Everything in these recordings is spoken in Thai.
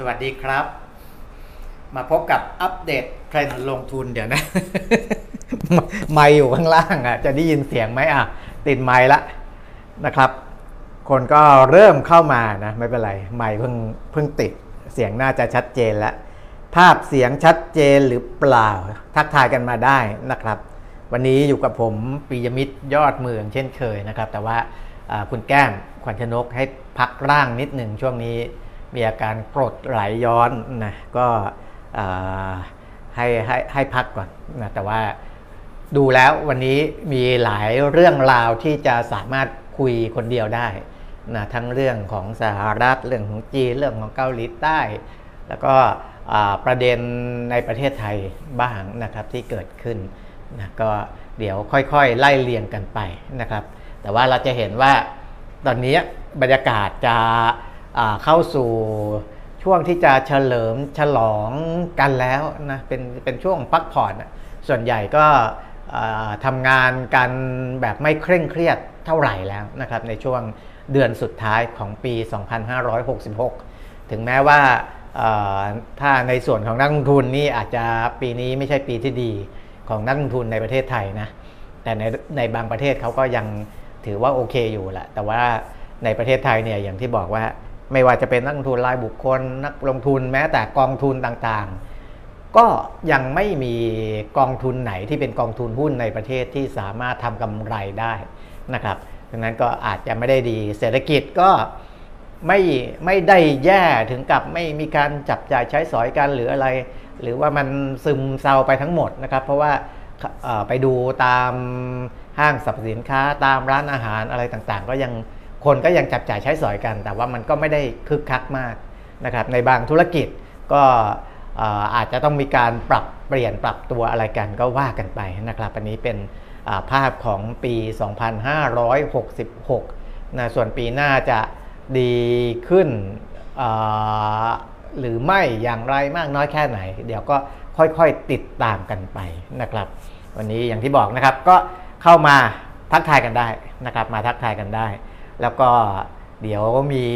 สวัสดีครับ มาพบกับอัปเดตเทรนด์ลงทุนเดี๋ยวนะ ไม่อยู่ข้างล่างอะ จะได้ยินเสียงไหมอะ ติดไม่ละนะครับ คนก็เริ่มเข้ามานะ ไม่เป็นไร ไม่เพิ่งเพิ่งติด เสียงน่าจะชัดเจนแล้ว ภาพเสียงชัดเจนหรือเปล่า ทักทายกันมาได้นะครับ วันนี้อยู่กับผมปียมิตรยอดเมืองเช่นเคยนะครับ แต่ว่าคุณแก้มขวัญชนกให้พักร่างนิดหนึ่งช่วงนี้ มีอาการกรดไหลย้อนนะก็ให้ให้ให้พักก่อนนะแต่ว่าดูแล้ววันนี้มีหลายเรื่องราวที่จะสามารถคุยคนเดียวได้นะทั้งเรื่องของสหรัฐเรื่องของจีนเรื่องของเกาหลีใต้ แล้วก็ประเด็นในประเทศไทยบ้างนะครับที่เกิดขึ้นนะก็เดี๋ยวค่อยๆ ไล่เรียงกันไปนะครับ แต่ว่าเราจะเห็นว่าตอนนี้บรรยากาศจะ เข้าสู่ช่วงที่จะเฉลิมฉลองกันแล้วนะเป็นเป็นช่วงพักผ่อนส่วนใหญ่ก็ทำงานกันแบบไม่เคร่งเครียดเท่าไหร่แล้วนะครับในช่วงเดือนสุดท้ายของปี 2566 ถึงแม้ว่าถ้าในส่วนของนักลงทุนนี่อาจจะปีนี้ไม่ใช่ปีที่ดีของนักลงทุนในประเทศไทยนะแต่ในในบางประเทศเขาก็ยังถือว่าโอเคอยู่แหละแต่ว่าในประเทศไทยเนี่ยอย่างที่บอกว่า ไม่ว่าจะเป็นนักลงทุนรายบุคคล นักลงทุนแม้แต่กองทุนต่างๆ ก็ยังไม่มีกองทุนไหนที่เป็นกองทุนหุ้นในประเทศที่สามารถทำกำไรได้นะครับดังนั้นก็อาจจะไม่ได้ดีเศรษฐกิจก็ไม่ไม่ได้แย่ถึงกับไม่มีการจับจ่ายใช้สอยกันหรืออะไร หรือว่ามันซึมเซาไปทั้งหมดนะครับ เพราะว่าไปดูตามห้างสรรพสินค้าตามร้านอาหารอะไรต่างๆ ก็ยัง คนก็ยังจับจ่ายใช้สอยกัน แต่ว่ามันก็ไม่ได้คึกคักมากนะครับในบางธุรกิจก็อาจจะต้องมีการปรับเปลี่ยนปรับตัวอะไรกันก็ว่ากันไปนะครับอันนี้เป็นภาพของปี 2566นะส่วนปีหน้าจะดีขึ้นหรือไม่อย่างไรมากน้อยแค่ไหน เดี๋ยวก็ค่อยๆติดตามกันไปนะครับ วันนี้อย่างที่บอกนะครับก็เข้ามาทักทายกันได้นะครับ มาทักทายกันได้ แล้วก็เดี๋ยวมี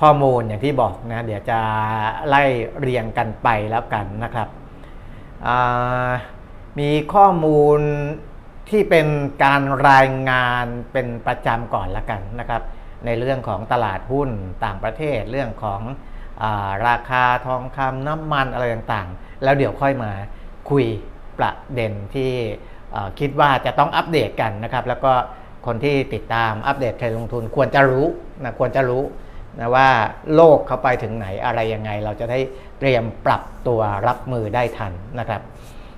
ข้อมูลอย่างที่บอกนะเดี๋ยวจะไล่เรียงกันไปแล้วกันนะครับ มีข้อมูลที่เป็นการรายงานเป็นประจำก่อนละกันนะครับ ในเรื่องของตลาดหุ้นต่างประเทศเรื่องของอาราคาทองคำน้ำมันอะไรต่างๆ แล้วเดี๋ยวค่อยมาคุยประเด็นที่คิดว่าจะต้องอัปเดตกันนะครับ แล้วก็ คนที่ติดตามอัปเดตเทรนด์ลงทุนควรจะรู้นะควรจะรู้นะว่าโลกเขาไปถึงไหนอะไรยังไง เราจะได้เตรียมปรับตัวรับมือได้ทันนะครับ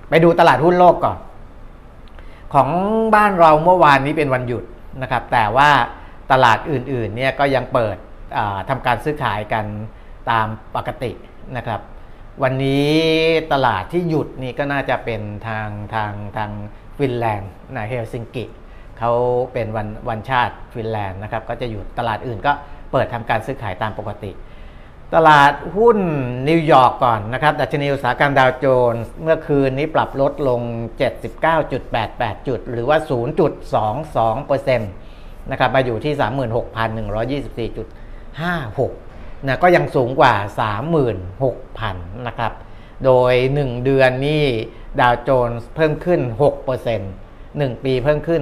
ไปดูตลาดหุ้นโลกก่อน ของบ้านเราเมื่อวานนี้เป็นวันหยุดนะครับ แต่ว่าตลาดอื่นๆเนี่ยก็ยังเปิดทำการซื้อขายกันตามปกตินะครับ วันนี้ตลาดที่หยุดนี่ก็น่าจะเป็นทางทางทางฟินแลนด์นะเฮลซิงกิ เขาเป็นวันวันชาติฟินแลนด์นะครับก็จะหยุดตลาดอื่นก็เปิดทำการซื้อขายตามปกติ ตลาดหุ้นนิวยอร์กก่อนนะครับดัชนีอุตสาหกรรมดาวโจนส์เมื่อคืนนี้ปรับลดลง 79.88 จุด หรือว่า 0.22%นะครับมาอยู่ที่ 36,124.56นะก็ยังสูงกว่า 36,000 นะครับ โดย 1 เดือนนี่ดาวโจนส์เพิ่มขึ้น 6% 1 ปีเพิ่มขึ้น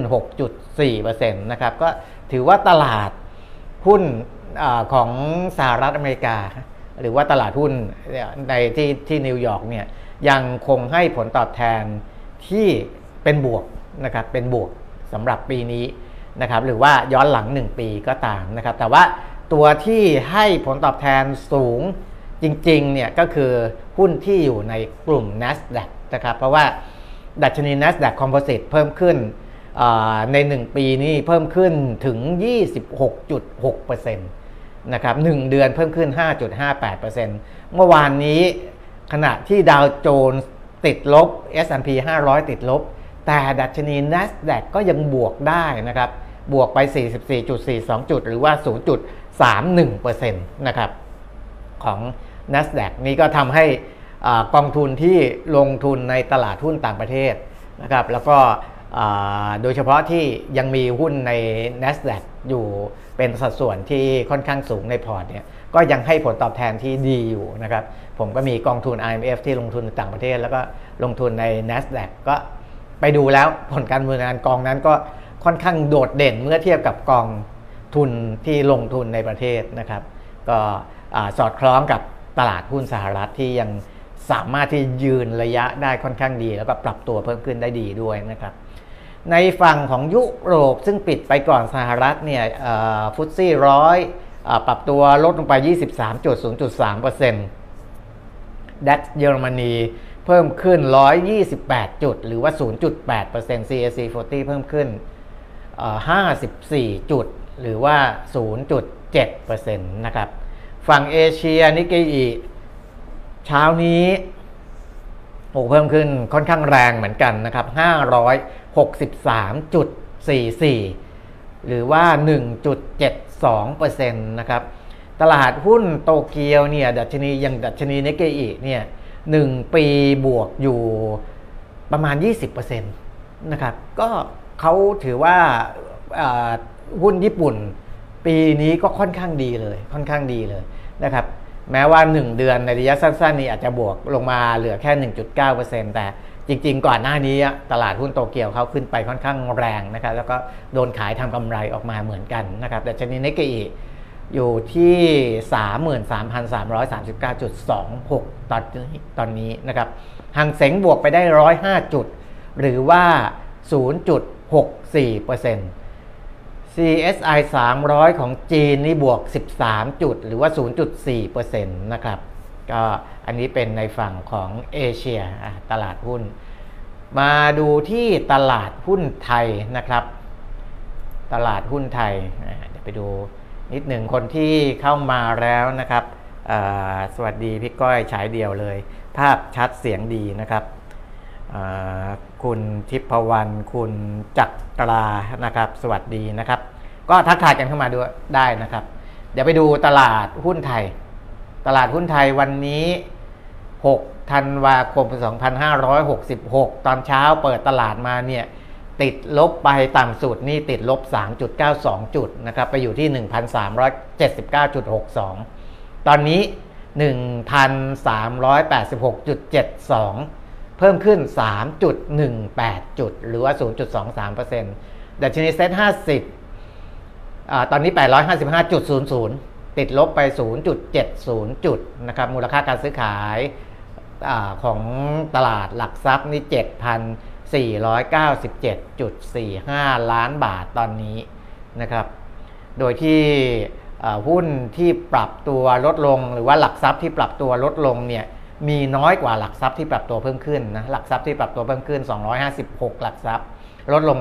6.4%นะครับก็ถือว่าตลาดหุ้นอของสหรัฐอเมริกา หรือว่าตลาดหุ้นในที่ที่นิวยอร์กเนี่ยยังคงให้ผลตอบแทนที่เป็นบวกนะครับเป็นบวกสำหรับปีนี้นะครับหรือว่าย้อนหลัง 1 ปีก็ตามนะครับแต่ว่าตัวที่ให้ผลตอบแทนสูงจริงๆเนี่ยก็คือหุ้นที่อยู่ในกลุ่ม NASDAQ นะครับเพราะว่า ดัชนี NASDAQ Composite เพิ่มขึ้นใน 1 ปีนี้เพิ่มขึ้นถึง 26.6%นะครับ1เดือนเพิ่มขึ้น 5.58%เมื่อวานนี้ขณะที่ดาวโจนส์ติดลบ S&P 500 ติดลบ แต่ดัชนี NASDAQ ก็ยังบวกได้นะครับ บวกไป 44.42 จุด หรือว่า 0.31%นะครับของ NASDAQ นี้ก็ทำให้ กองทุนที่ลงทุนในตลาดหุ้นต่างประเทศนะครับแล้วก็โดยเฉพาะที่ยังมีหุ้นใน NASDAQ อยู่เป็นสัดส่วนที่ค่อนข้างสูงในพอร์ตเนี่ยก็ยังให้ผลตอบแทนที่ดีอยู่นะครับผมก็มีกองทุน IMF ที่ลงทุนในต่างประเทศ แล้วก็ลงทุนใน NASDAQ ก็ไปดูแล้วผลการดำเนินงานกองนั้นก็ค่อนข้างโดดเด่นเมื่อเทียบกับกองทุนที่ลงทุนในประเทศนะครับ ก็สอดคล้องกับตลาดหุ้นสหรัฐที่ยัง สามารถที่ยืนระยะได้ค่อนข้างดี แล้วก็ปรับตัวเพิ่มขึ้นได้ดีด้วยนะครับ ในฝั่งของยุโรปซึ่งปิดไปก่อนสหรัฐเนี่ยฟุตซี่ร้อยปรับตัวลดลงไป 23.0.3%ดัชเยอรมนีเพิ่มขึ้น 128 จุด หรือว่า 0.8% CAC 40 เพิ่มขึ้น 54 จุด หรือว่า 0.7%นะครับ ฝั่งเอเชียนิกเกอี เช้านี้โอ้เพิ่มขึ้นค่อนข้างแรงเหมือนกันนะครับ563.44 หรือว่า 1.72%นะครับ ตลาดหุ้นโตเกียวเนี่ยดัชนียังดัชนีนิกเกอีเนี่ย1ปีบวกอยู่ประมาณ 20%นะครับ ก็เขาถือว่าหุ้นญี่ปุ่น ปีนี้ก็ค่อนข้างดีเลย ค่อนข้างดีเลยนะครับ แม้ว่า 1 เดือนในระยะสั้นๆนี้อาจจะบวกลงมาเหลือแค่ 1.9%แต่จริงๆ ก่อนหน้านี้ตลาดหุ้นโตเกียวเขาขึ้นไปค่อนข้างแรงนะครับแล้วก็โดนขายทำกำไรออกมาเหมือนกันนะครับแต่ชนิดนิกเกออยู่ที่ 33,339.26 ตอนนี้ตอนนี้นะครับหังเสงบวกไปได้ 105 จุด หรือว่า 0.64% CSI 300 ของจีนนี่บวก 13 จุด หรือว่า 0.4%นะครับก็อันนี้เป็นในฝั่งของเอเชียตลาดหุ้น มาดูที่ตลาดหุ้นไทยนะครับ ตลาดหุ้นไทยเดี๋ยวไปดูนิดหนึ่งคนที่เข้ามาแล้วนะครับ สวัสดีพี่ก้อยฉายเดียวเลย ภาพชัดเสียงดีนะครับ คุณทิพวรรณคุณจักรานะครับ สวัสดีนะครับ ก็ทักทายกันเข้ามาด้วยได้นะครับ เดี๋ยวไปดูตลาดหุ้นไทย ตลาดหุ้นไทยวันนี้ 6 ธันวาคม 2566 ตอนเช้าเปิดตลาดมาเนี่ยติดลบไปต่ำสุดนี่ติดลบ 3.92 จุดนะครับไปอยู่ที่ 1,379.62 ตอนนี้ 1,386.72 เพิ่มขึ้น 3.18 จุด หรือว่า 0.23%ดัชนีเซ็ต50ตอนนี้ 855.00 ติดลบไป 0.70 จุดนะครับ มูลค่าการซื้อขายอของตลาดหลักทรัพย์นี่ 7,497.45 ล้านบาทตอนนี้นะครับ โดยที่หุ้นที่ปรับตัวลดลงหรือว่าหลักทรัพย์ที่ปรับตัวลดลงเนี่ย มีน้อยกว่าหลักทรัพย์ที่ปรับตัวเพิ่มขึ้นนะหลักทรัพย์ที่ปรับตัวเพิ่มขึ้น 256 หลักทรัพย์ ลดลง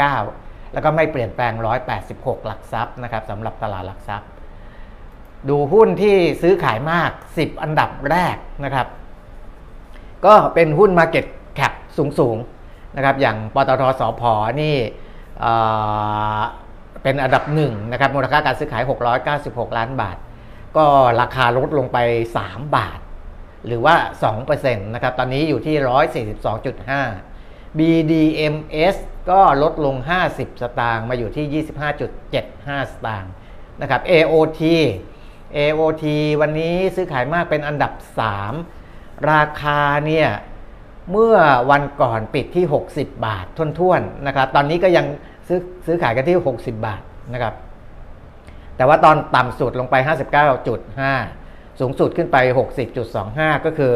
139 แล้วก็ไม่เปลี่ยนแปลง 186 หลักทรัพย์นะครับสำหรับตลาดหลักทรัพย์ ดูหุ้นที่ซื้อขายมาก 10 อันดับแรกนะครับ ก็เป็นหุ้น Market Cap สูงๆนะครับอย่างปตทสพนี่เป็นอันดับหนึ่งนะครับมูลค่าการซื้อขาย 696 ล้านบาท ก็ราคาลดลงไป 3 บาท หรือว่า 2%นะครับ ตอนนี้อยู่ที่ 142.5 BDMs ก็ลดลง 50 สตางค์มาอยู่ที่ 25.75 สตางค์นะครับ AOT AOT วันนี้ซื้อขายมากเป็นอันดับ 3 ราคาเนี่ยเมื่อวันก่อนปิดที่ 60 บาทท่วนๆนะครับ ตอนนี้ก็ยังซื้อซื้อขายกันที่ 60 บาทนะครับ แต่ว่าตอนต่ำสุดลงไป 59.5 สูงสุดขึ้นไป 60.25 ก็คือ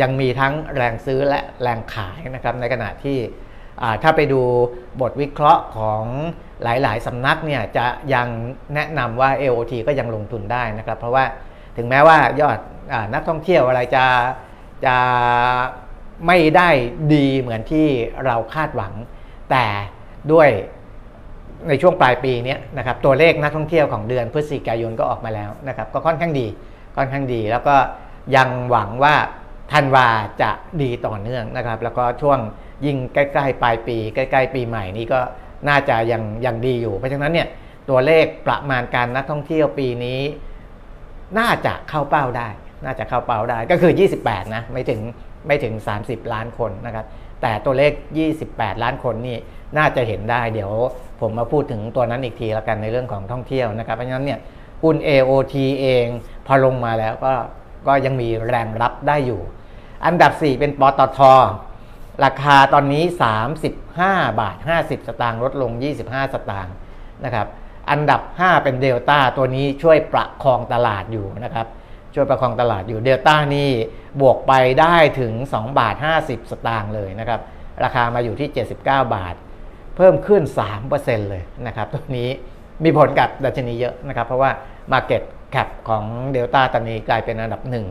ยังมีทั้งแรงซื้อและแรงขายนะครับในขณะที่ถ้าไปดูบทวิเคราะห์ของหลาย ๆ สำนักเนี่ยจะยังแนะนำว่า AOT ก็ยังลงทุนได้นะครับ เพราะว่าถึงแม้ว่ายอดอนักท่องเที่ยวอะไรจะจะไม่ได้ดีเหมือนที่เราคาดหวัง แต่ด้วยในช่วงปลายปีนี้นะครับตัวเลขนักท่องเที่ยวของเดือนพฤศจิกายนก็ออกมาแล้วนะครับ ก็ค่อนข้างดี ค่อนข้างดี แล้วก็ยังหวังว่าธันวาจะดีต่อเนื่องนะครับ แล้วก็ช่วงยิ่งใกล้ๆปลายปี ใกล้ๆ ปีใหม่นี้ก็น่าจะยังยังดีอยู่ เพราะฉะนั้นเนี่ยตัวเลขประมาณการนักท่องเที่ยวปีนี้ น่าจะเข้าเป้าได้ น่าจะเข้าเป้าได้ก็คือ 28 นะไม่ถึงไม่ถึง 30 ล้านคนนะครับ แต่ตัวเลข 28 ล้านคนนี่น่าจะเห็นได้ เดี๋ยวผมมาพูดถึงตัวนั้นอีกทีแล้วกันในเรื่องของท่องเที่ยวนะครับ เพราะฉะนั้นเนี่ย หุ้น AOT เอง พอลงมาแล้วก็ก็ยังมีแรงรับได้อยู่ อันดับ 4 เป็นปตท ราคาตอนนี้ 35 บาท 50 สตางค์ลดลง 25 สตางค์นะครับอันดับ 5 เป็นเดลต้าตัวนี้ช่วยประคองตลาดอยู่นะครับช่วยประคองตลาดอยู่เดลต้านี่บวกไปได้ถึง 2 บาท 50 สตางค์เลยนะครับราคามาอยู่ที่ 79 บาท เพิ่มขึ้น 3%เลยนะครับตัวนี้มีผลกับดัชนีเยอะนะครับ เพราะว่า Market Cap ของเดลต้าตอนนี้กลายเป็นอันดับหนึ่ง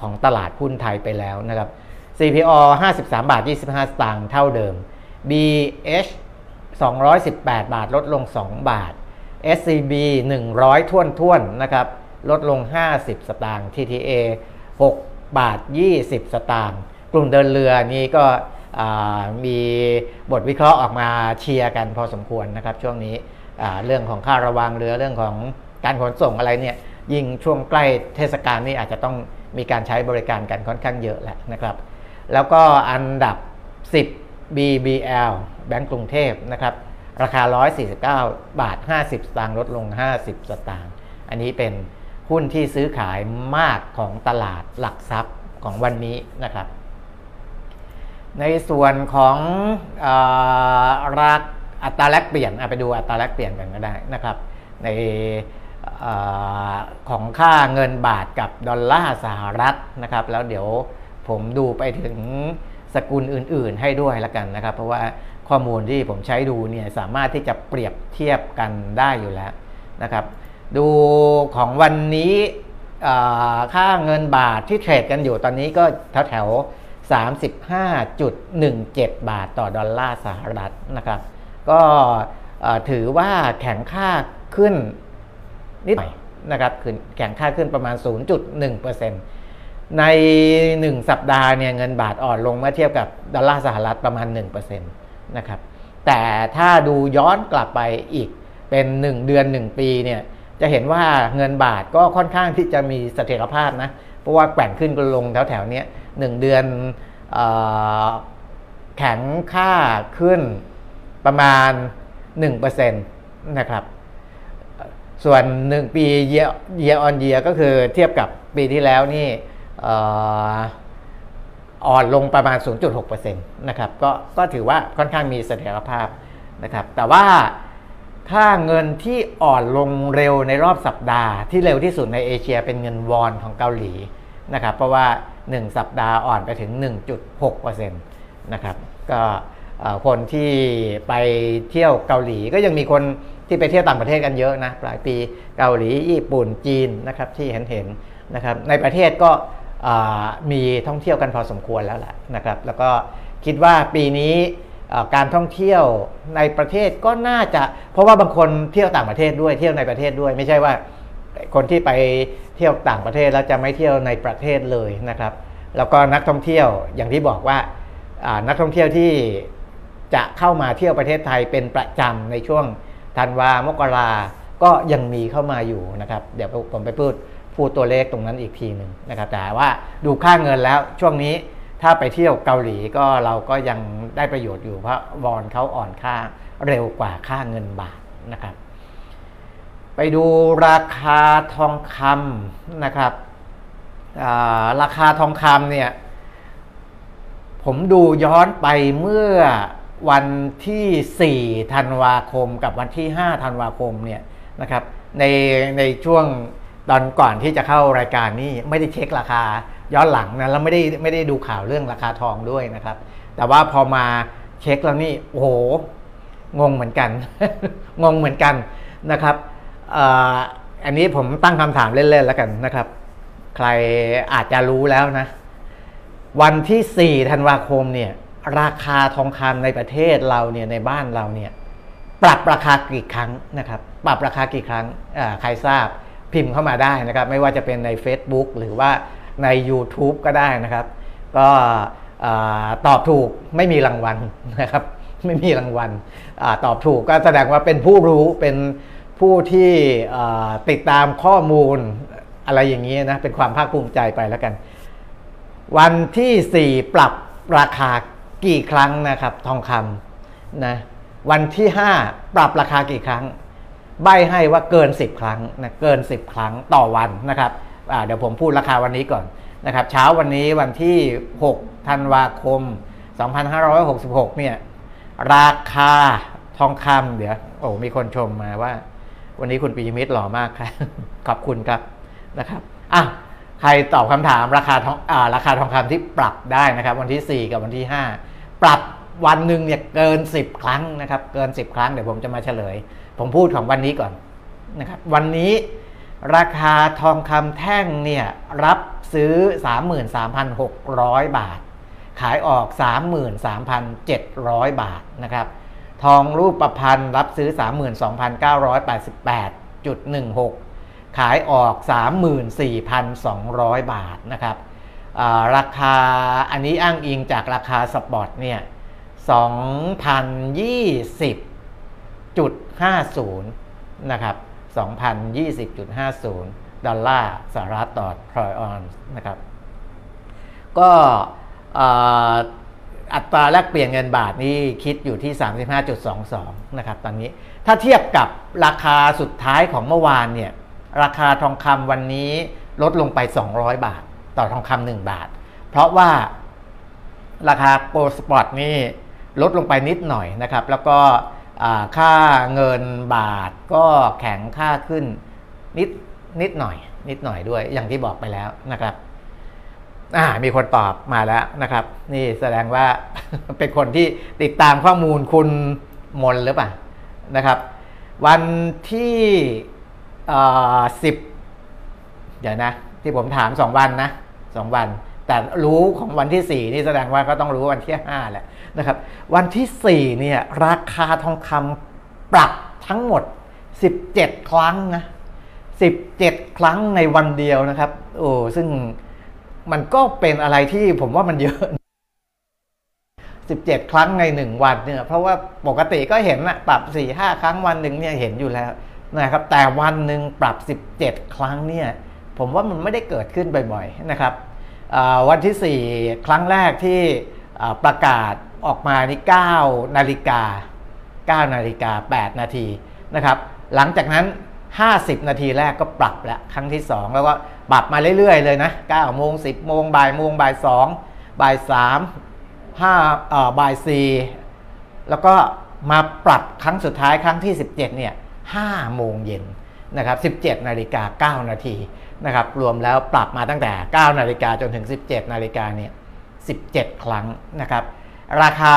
ของตลาดหุ้นไทยไปแล้วนะครับ CPO 53 บาท 25 สตางค์เท่าเดิม BH 218 บาทลดลง 2 บาท SCB 100 ท่วนท่วนนะครับ ลดลง 50 สตางค์ TTA 6 บาท 20 สตางค์กลุ่มเดินเรือนี้ก็มีบทวิเคราะห์ออกมาเชียร์กันพอสมควรนะครับ ช่วงนี้เรื่องของค่าระวังเรือเรื่องของ การขนส่งอะไรเนี่ยยิ่งช่วงใกล้เทศกาลนี่อาจจะต้องมีการใช้บริการกันค่อนข้างเยอะแหละนะครับ แล้วก็อันดับ 10 BBL แบงก์กรุงเทพนะครับ ราคา 149 บาท 50 สตางค์ลดลง 50 สตางค์อันนี้เป็นหุ้นที่ซื้อขายมากของตลาดหลักทรัพย์ของวันนี้นะครับ ในส่วนของรักอัตราแลกเปลี่ยนไปดูอัตราแลกเปลี่ยนกันก็ได้นะครับ ใน ของค่าเงินบาทกับดอลลาร์สหรัฐนะครับ แล้วเดี๋ยวผมดูไปถึงสกุลอื่นๆ ให้ด้วยละกันนะครับ เพราะว่าข้อมูลที่ผมใช้ดูเนี่ยสามารถที่จะเปรียบเทียบกันได้อยู่แล้วนะครับ ดูของวันนี้ค่าเงินบาทที่เทรดกันอยู่ตอนนี้ก็แถวแถว35.17 บาทต่อดอลลาร์สหรัฐนะครับ ก็ถือว่าแข็งค่าขึ้น นิดหน่อยนะครับคือแข็งค่าขึ้นประมาณ 0.1%ใน 1 สัปดาห์เนี่ยเงินบาทอ่อนลงเมื่อเทียบกับดอลลาร์สหรัฐประมาณ1%นะครับแต่ถ้าดูย้อนกลับไปอีกเป็น 1 เดือน 1 ปีเนี่ยจะเห็นว่าเงินบาทก็ค่อนข้างที่จะมีเสถียรภาพนะเพราะว่าแกว่งขึ้นก็ลงแถวแถวนี้หนึ่งเดือนแข็งค่าขึ้นประมาณ 1%นะครับ ส่วน 1 ปีเยียออนเยียก็คือเทียบกับปีที่แล้วนี่อ่อนลงประมาณ 0.6%นะครับก็ก็ถือว่าค่อนข้างมีเสถียรภาพนะครับ แต่ว่าค่าเงินที่อ่อนลงเร็วในรอบสัปดาห์ที่เร็วที่สุดในเอเชียเป็นเงินวอนของเกาหลีนะครับ เพราะว่า 1 สัปดาห์อ่อนไปถึง 1.6%นะครับ ก็ คนที่ไปเที่ยวเกาหลีก็ยังมีคนที่ไปเที่ยวต่างประเทศกันเยอะนะปลายปีเกาหลีญี่ปุ่นจีนนะครับที่เห็นเห็นนะครับในประเทศก็มีท่องเที่ยวกันพอสมควรแล้วแหละนะครับ แล้วก็คิดว่าปีนี้การท่องเที่ยวในประเทศก็น่าจะ เพราะว่าบางคนเที่ยวต่างประเทศด้วยเที่ยวในประเทศด้วย ไม่ใช่ว่าคนที่ไปเที่ยวต่างประเทศแล้วจะไม่เที่ยวในประเทศเลยนะครับ แล้วก็นักท่องเที่ยวอย่างที่บอกว่านักท่องเที่ยวที่ จะเข้ามาเที่ยวประเทศไทยเป็นประจำในช่วงธันวามกราก็ยังมีเข้ามาอยู่นะครับ เดี๋ยวผมไปพูดพูดตัวเลขตรงนั้นอีกทีหนึ่งนะครับ แต่ว่าดูค่าเงินแล้วช่วงนี้ถ้าไปเที่ยวเกาหลีก็เราก็ยังได้ประโยชน์อยู่เพราะวอนเขาอ่อนค่าเร็วกว่าค่าเงินบาทนะครับ ไปดูราคาทองคำนะครับราคาทองคำเนี่ยผมดูย้อนไปเมื่อ วันที่ 4 ธันวาคมกับวันที่ 5 ธันวาคมเนี่ยนะครับในในช่วงตอนก่อนที่จะเข้ารายการนี่ไม่ได้เช็คราคาย้อนหลังนะแล้วไม่ได้ไม่ได้ดูข่าวเรื่องราคาทองด้วยนะครับ แต่ว่าพอมาเช็คแล้วนี่โอ้โหงงเหมือนกัน งงเหมือนกันนะครับอันนี้ผมตั้งคำถามเล่นๆแล้วกันนะครับ ใครอาจจะรู้แล้วนะ วันที่ 4 ธันวาคมเนี่ย ราคาทองคำในประเทศเราเนี่ยในบ้านเราเนี่ยปรับราคากี่ครั้งนะครับปรับราคากี่ครั้งใครทราบพิมพ์เข้ามาได้นะครับ ไม่ว่าจะเป็นใน Facebook หรือว่าใน YouTube ก็ได้นะครับ ก็ตอบถูกไม่มีรางวัลนะครับ ไม่มีรางวัลอตอบถูกก็แสดงว่าเป็นผู้รู้เป็นผู้ที่ติดตามข้อมูลอะไรอย่างนี้นะเป็นความภาคภูมิใจไปแล้วกัน วันที่ 4 ปรับราคา กี่ครั้งนะครับ ทองคำนะวันที่ 5 ปรับราคากี่ครั้ง ใบให้ว่าเกิน 10 ครั้งนะเกิน 10 ครั้งต่อวันนะครับเดี๋ยวผมพูดราคาวันนี้ก่อนนะครับ เช้าวันนี้วันที่ 6 ธันวาคม 2566 เนี่ยราคาทองคำเดี๋ยวโอ้มีคนชมมาว่า วันนี้คุณปีมิตรหล่อมากครับขอบคุณครับนะครับอะ ใครตอบคำถามราคาทองอาราคาทองคำที่ปรับได้นะครับ วันที่ 4 กับวันที่ 5 ปรับวันหนึ่งเนี่ยเกิน 10 ครั้งนะครับ เกิน 10 ครั้งเดี๋ยวผมจะมาเฉลย ผมพูดของวันนี้ก่อนนะครับ วันนี้ราคาทองคำแท่งเนี่ยรับซื้อ 33,600 บาท ขายออก 33,700 บาทนะครับ ทองรูปประพันธ์รับซื้อ 32,988.16 ขายออก 34,200 บาทนะครับราคาอันนี้อ้างอิงจากราคา spot เนี่ย2020.50 นะครับ 2020.50 ดอลลาร์สหรัฐต่อทรอยออนซ์นะครับ ก็อัตราแลกเปลี่ยนเงินบาทนี่คิดอยู่ที่ 35.22 นะครับตอนนี้ ถ้าเทียบกับราคาสุดท้ายของเมื่อวานเนี่ย ราคาทองคำวันนี้ลดลงไป 200 บาท ต่อทองคำ1บาท เพราะว่าราคาโกลสปอร์ตนี่ลดลงไปนิดหน่อยนะครับ แล้วก็ค่าเงินบาทก็แข็งค่าขึ้นนิดนิดหน่อย นิดหน่อยด้วยอย่างที่บอกไปแล้วนะครับมีคนตอบมาแล้วนะครับ นี่แสดงว่าเป็นคนที่ติดตามข้อมูลคุณมนหรือเปล่านะครับ วันที่ สิบเดี๋ยวนะ ที่ผมถามสองวันนะสองวัน แต่รู้ของวันที่สี่นี่แสดงว่าก็ต้องรู้วันที่ห้าแหละนะครับ วันที่สี่เนี่ย ราคาทองคำปรับทั้งหมดสิบเจ็ดครั้งนะสิบเจ็ดครั้งในวันเดียวนะครับ โอ้ซึ่งมันก็เป็นอะไรที่ผมว่ามันเยอะสิบเจ็ดครั้งในหนึ่งวันเนี่ย เพราะว่าปกติก็เห็นนะปรับสี่ห้าครั้งวันหนึ่งเนี่ยเห็นอยู่แล้ว นะครับแต่วันหนึ่งปรับสิบเจ็ดครั้งเนี่ยผมว่ามันไม่ได้เกิดขึ้นบ่อยๆนะครับวันที่สี่ครั้งแรกที่ประกาศออกมานี่9นาฬิกา9นาฬิกา8นาทีนะครับหลังจากนั้น 50 นาทีแรกก็ปรับแล้วครั้งที่ 2 แล้วก็ปรับมาเรื่อยๆเลยนะ9โมง10โมงบ่ายโมงบ่าย2บ่าย3 5เอ่อบ่าย4แล้วก็มาปรับครั้งสุดท้ายครั้งที่ 17เนี่ย 5 โมงเย็นนะครับ 17 นาฬิกา 9 นาทีนะครับ รวมแล้วปรับมาตั้งแต่ 9 นาฬิกาจนถึง 17 นาฬิกาเนี่ย 17 ครั้งนะครับ ราคา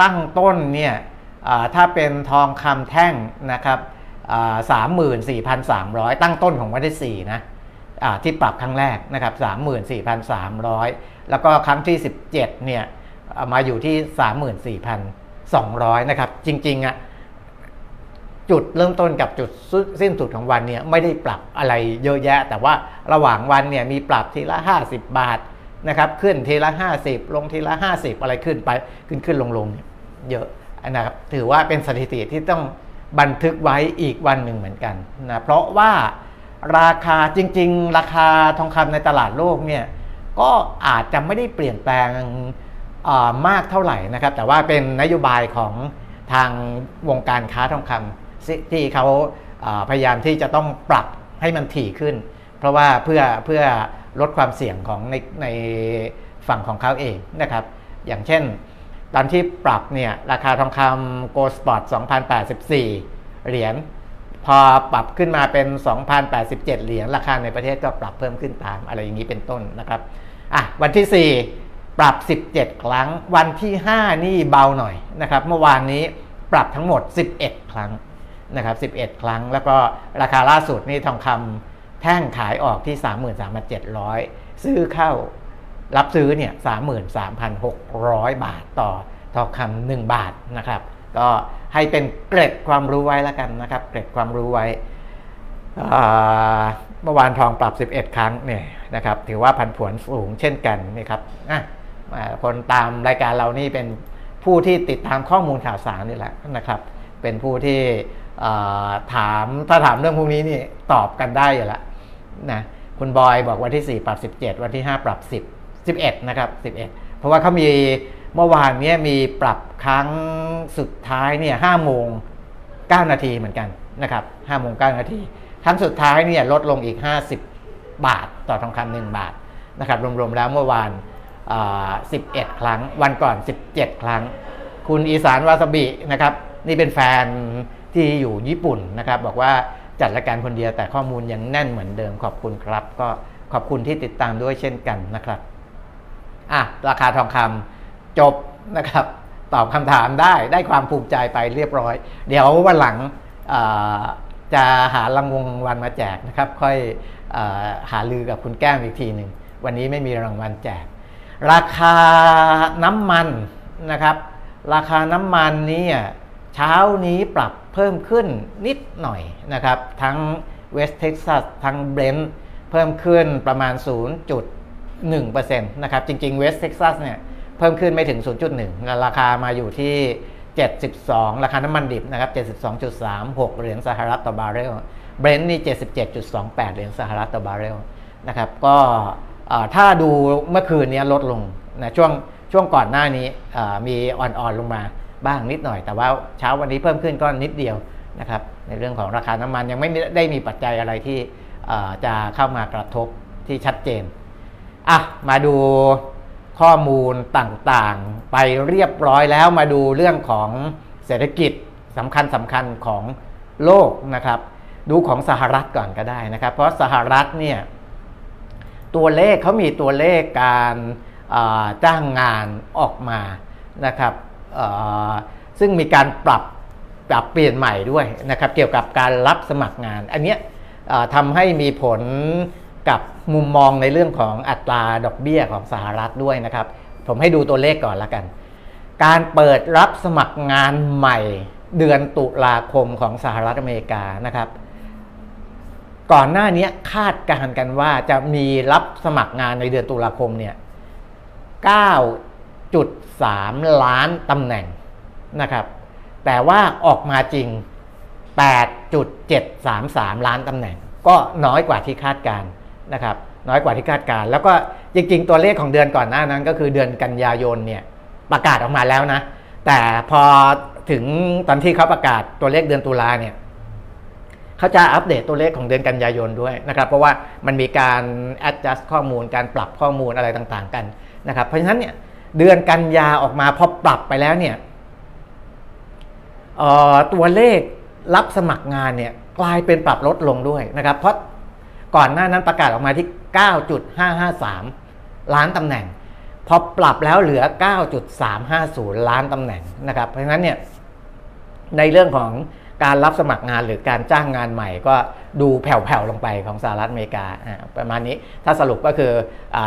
ตั้งต้นเนี่ยถ้าเป็นทองคำแท่งนะครับสามหมื่นสี่พันสามร้อยตั้งต้นของวันที่สี่นะที่ปรับครั้งแรกนะครับ 34,300 แล้วก็ครั้งที่ 17 เนี่ยมาอยู่ที่ 34,200 นะครับ จริงๆอะ จุดเริ่มต้นกับจุดสิ้นสุดของวันเนี่ยไม่ได้ปรับอะไรเยอะแยะ แต่ว่าระหว่างวันเนี่ยมีปรับทีละ 50 บาทนะครับขึ้นทีละ 50 ลงทีละ 50 อะไรขึ้นไปขึ้นขึ้นลงลงเยอะนะครับถือว่าเป็นสถิติที่ต้องบันทึกไว้อีกวันหนึ่งเหมือนกันนะเพราะว่าราคาจริง ๆ ราคาทองคำในตลาดโลกเนี่ยก็อาจจะไม่ได้เปลี่ยนแปลงมากเท่าไหร่นะครับ แต่ว่าเป็นนโยบายของทางวงการค้าทองคำ ที่เขาพยายามที่จะต้องปรับให้มันถี่ขึ้น เพราะว่าเพื่อเพื่อลดความเสี่ยงของในในฝั่งของเขาเองนะครับ อย่างเช่น ตอนที่ปรับเนี่ยราคาทองคำ gold spot 2,084 เหรียญพอปรับขึ้นมาเป็น 2,087 เหรียญราคาในประเทศก็ปรับเพิ่มขึ้นตามอะไรอย่างนี้เป็นต้นนะครับอะวันที่ 4 ปรับ 17 ครั้ง วันที่ 5 นี่เบาหน่อยนะครับ เมื่อวานนี้ปรับทั้งหมด 11 ครั้ง นะครับ11 ครั้ง แล้วก็ราคาล่าสุดนี่ทองคำแท่งขายออกที่ 33,700 ซื้อเข้ารับซื้อเนี่ย33,600 บาทต่อทองคำหนึ่งบาทนะครับ ก็ให้เป็นเกร็ดความรู้ไว้แล้วกันนะครับ เกร็ดความรู้ไว้เมื่อวานทองปรับ 11 ครั้งเนี่ยนะครับ ถือว่าพันผวนสูงเช่นกันนี่ครับคนตามรายการเรานี่เป็นผู้ที่ติดตามข้อมูลข่าวสารนี่แหละนะครับ เป็นผู้ที่ ถามถ้าถามเรื่องพวกนี้นี่ตอบกันได้อยู่แล้วนะคุณบอยบอกวันที่ 4 ปรับ 17 วันที่ 5 ปรับ 10 11 นะครับ 11 เพราะว่าเขามีเมื่อวานนี้มีปรับครั้งสุดท้ายเนี่ย5โมง 9 นาทีเหมือนกันนะครับ5โมง 9 นาที ครั้งสุดท้ายเนี่ยลดลงอีก 50 บาทต่อทองคำหนึ่งบาทนะครับรวมๆแล้วเมื่อวาน 11 ครั้ง วันก่อน 17 ครั้ง คุณอีสานวาสบินะครับ นี่เป็นแฟน ที่อยู่ญี่ปุ่นนะครับ บอกว่าจัดรายการคนเดียวแต่ข้อมูลยังแน่นเหมือนเดิมขอบคุณครับ ก็ขอบคุณที่ติดตามด้วยเช่นกันนะครับอะราคาทองคำจบนะครับ ตอบคำถามได้ได้ความภูมิใจไปเรียบร้อย เดี๋ยววันหลังจะหารางวงวันมาแจกนะครับ ค่อยอหารือกับคุณแก้มอีกทีหนึ่งวันนี้ไม่มีรางวัลแจก ราคาน้ำมันนะครับ ราคาน้ำมันนี้ เช้านี้ปรับเพิ่มขึ้นนิดหน่อยนะครับ ทั้งเวสเท็กซัสทั้งเบรนท์เพิ่มขึ้นประมาณ 0.1%นะครับจริงๆเวสเท็กซัสเนี่ยเพิ่มขึ้นไม่ถึง 0.1 ราคามาอยู่ที่ 72 ราคาน้ำมันดิบนะครับ 72.36 เหรียญสหรัฐต่อบาร์เรลเบรนท์นี่ 77.28 เหรียญสหรัฐต่อบาร์เรลนะครับก็ถ้าดูเมื่อคืนนี้ลดลงนะช่วงช่วงก่อนหน้านี้มีอ่อนๆลงมา บ้างนิดหน่อย แต่ว่าเช้าวันนี้เพิ่มขึ้นก็นิดเดียวนะครับในเรื่องของราคาน้ำมันยังไม่ได้มีปัจจัยอะไรที่จะเข้ามากระทบที่ชัดเจนอะมาดูข้อมูลต่างๆ ไปเรียบร้อยแล้วมาดูเรื่องของเศรษฐกิจสำคัญสำคัญของโลกนะครับ ดูของสหรัฐก่อนก็ได้นะครับ เพราะสหรัฐเนี่ยตัวเลขเขามีตัวเลขการจ้างงานออกมานะครับ ซึ่งมีการปรับปรับเปลี่ยนใหม่ด้วยนะครับ เกี่ยวกับการรับสมัครงาน อันนี้ทำให้มีผลกับมุมมองในเรื่องของอัตราดอกเบี้ยของสหรัฐด้วยนะครับ ผมให้ดูตัวเลขก่อนละกัน การเปิดรับสมัครงานใหม่เดือนตุลาคมของสหรัฐอเมริกานะครับ ก่อนหน้านี้คาดการกันว่าจะมีรับสมัครงานในเดือนตุลาคมเนี่ย 9.3ล้านตำแหน่งนะครับ แต่ว่าออกมาจริง 8.733 ล้านตำแหน่ง ก็น้อยกว่าที่คาดการนะครับ น้อยกว่าที่คาดการ แล้วก็จริง ๆ ตัวเลขของเดือนก่อนหน้านั้นก็คือเดือนกันยายนเนี่ยประกาศออกมาแล้วนะ แต่พอถึงตอนที่เขาประกาศตัวเลขเดือนตุลาเนี่ยเขาจะอัปเดตตัวเลขของเดือนกันยายนด้วยนะครับ เพราะว่ามันมีการ adjust ข้อมูลการปรับข้อมูลอะไรต่างๆกันนะครับ เพราะฉะนั้นเนี่ย เดือนกันยาออกมาพอปรับไปแล้วเนี่ยตัวเลขรับสมัครงานเนี่ยกลายเป็นปรับลดลงด้วยนะครับ เพราะก่อนหน้านั้นประกาศออกมาที่ 9.553 ล้านตำแหน่ง พอปรับแล้วเหลือ 9.350 ล้านตำแหน่งนะครับ เพราะฉะนั้นเนี่ยในเรื่องของการรับสมัครงานหรือการจ้างงานใหม่ก็ดูแผ่วๆลงไปของสหรัฐอเมริกาประมาณนี้ถ้าสรุปก็คืออ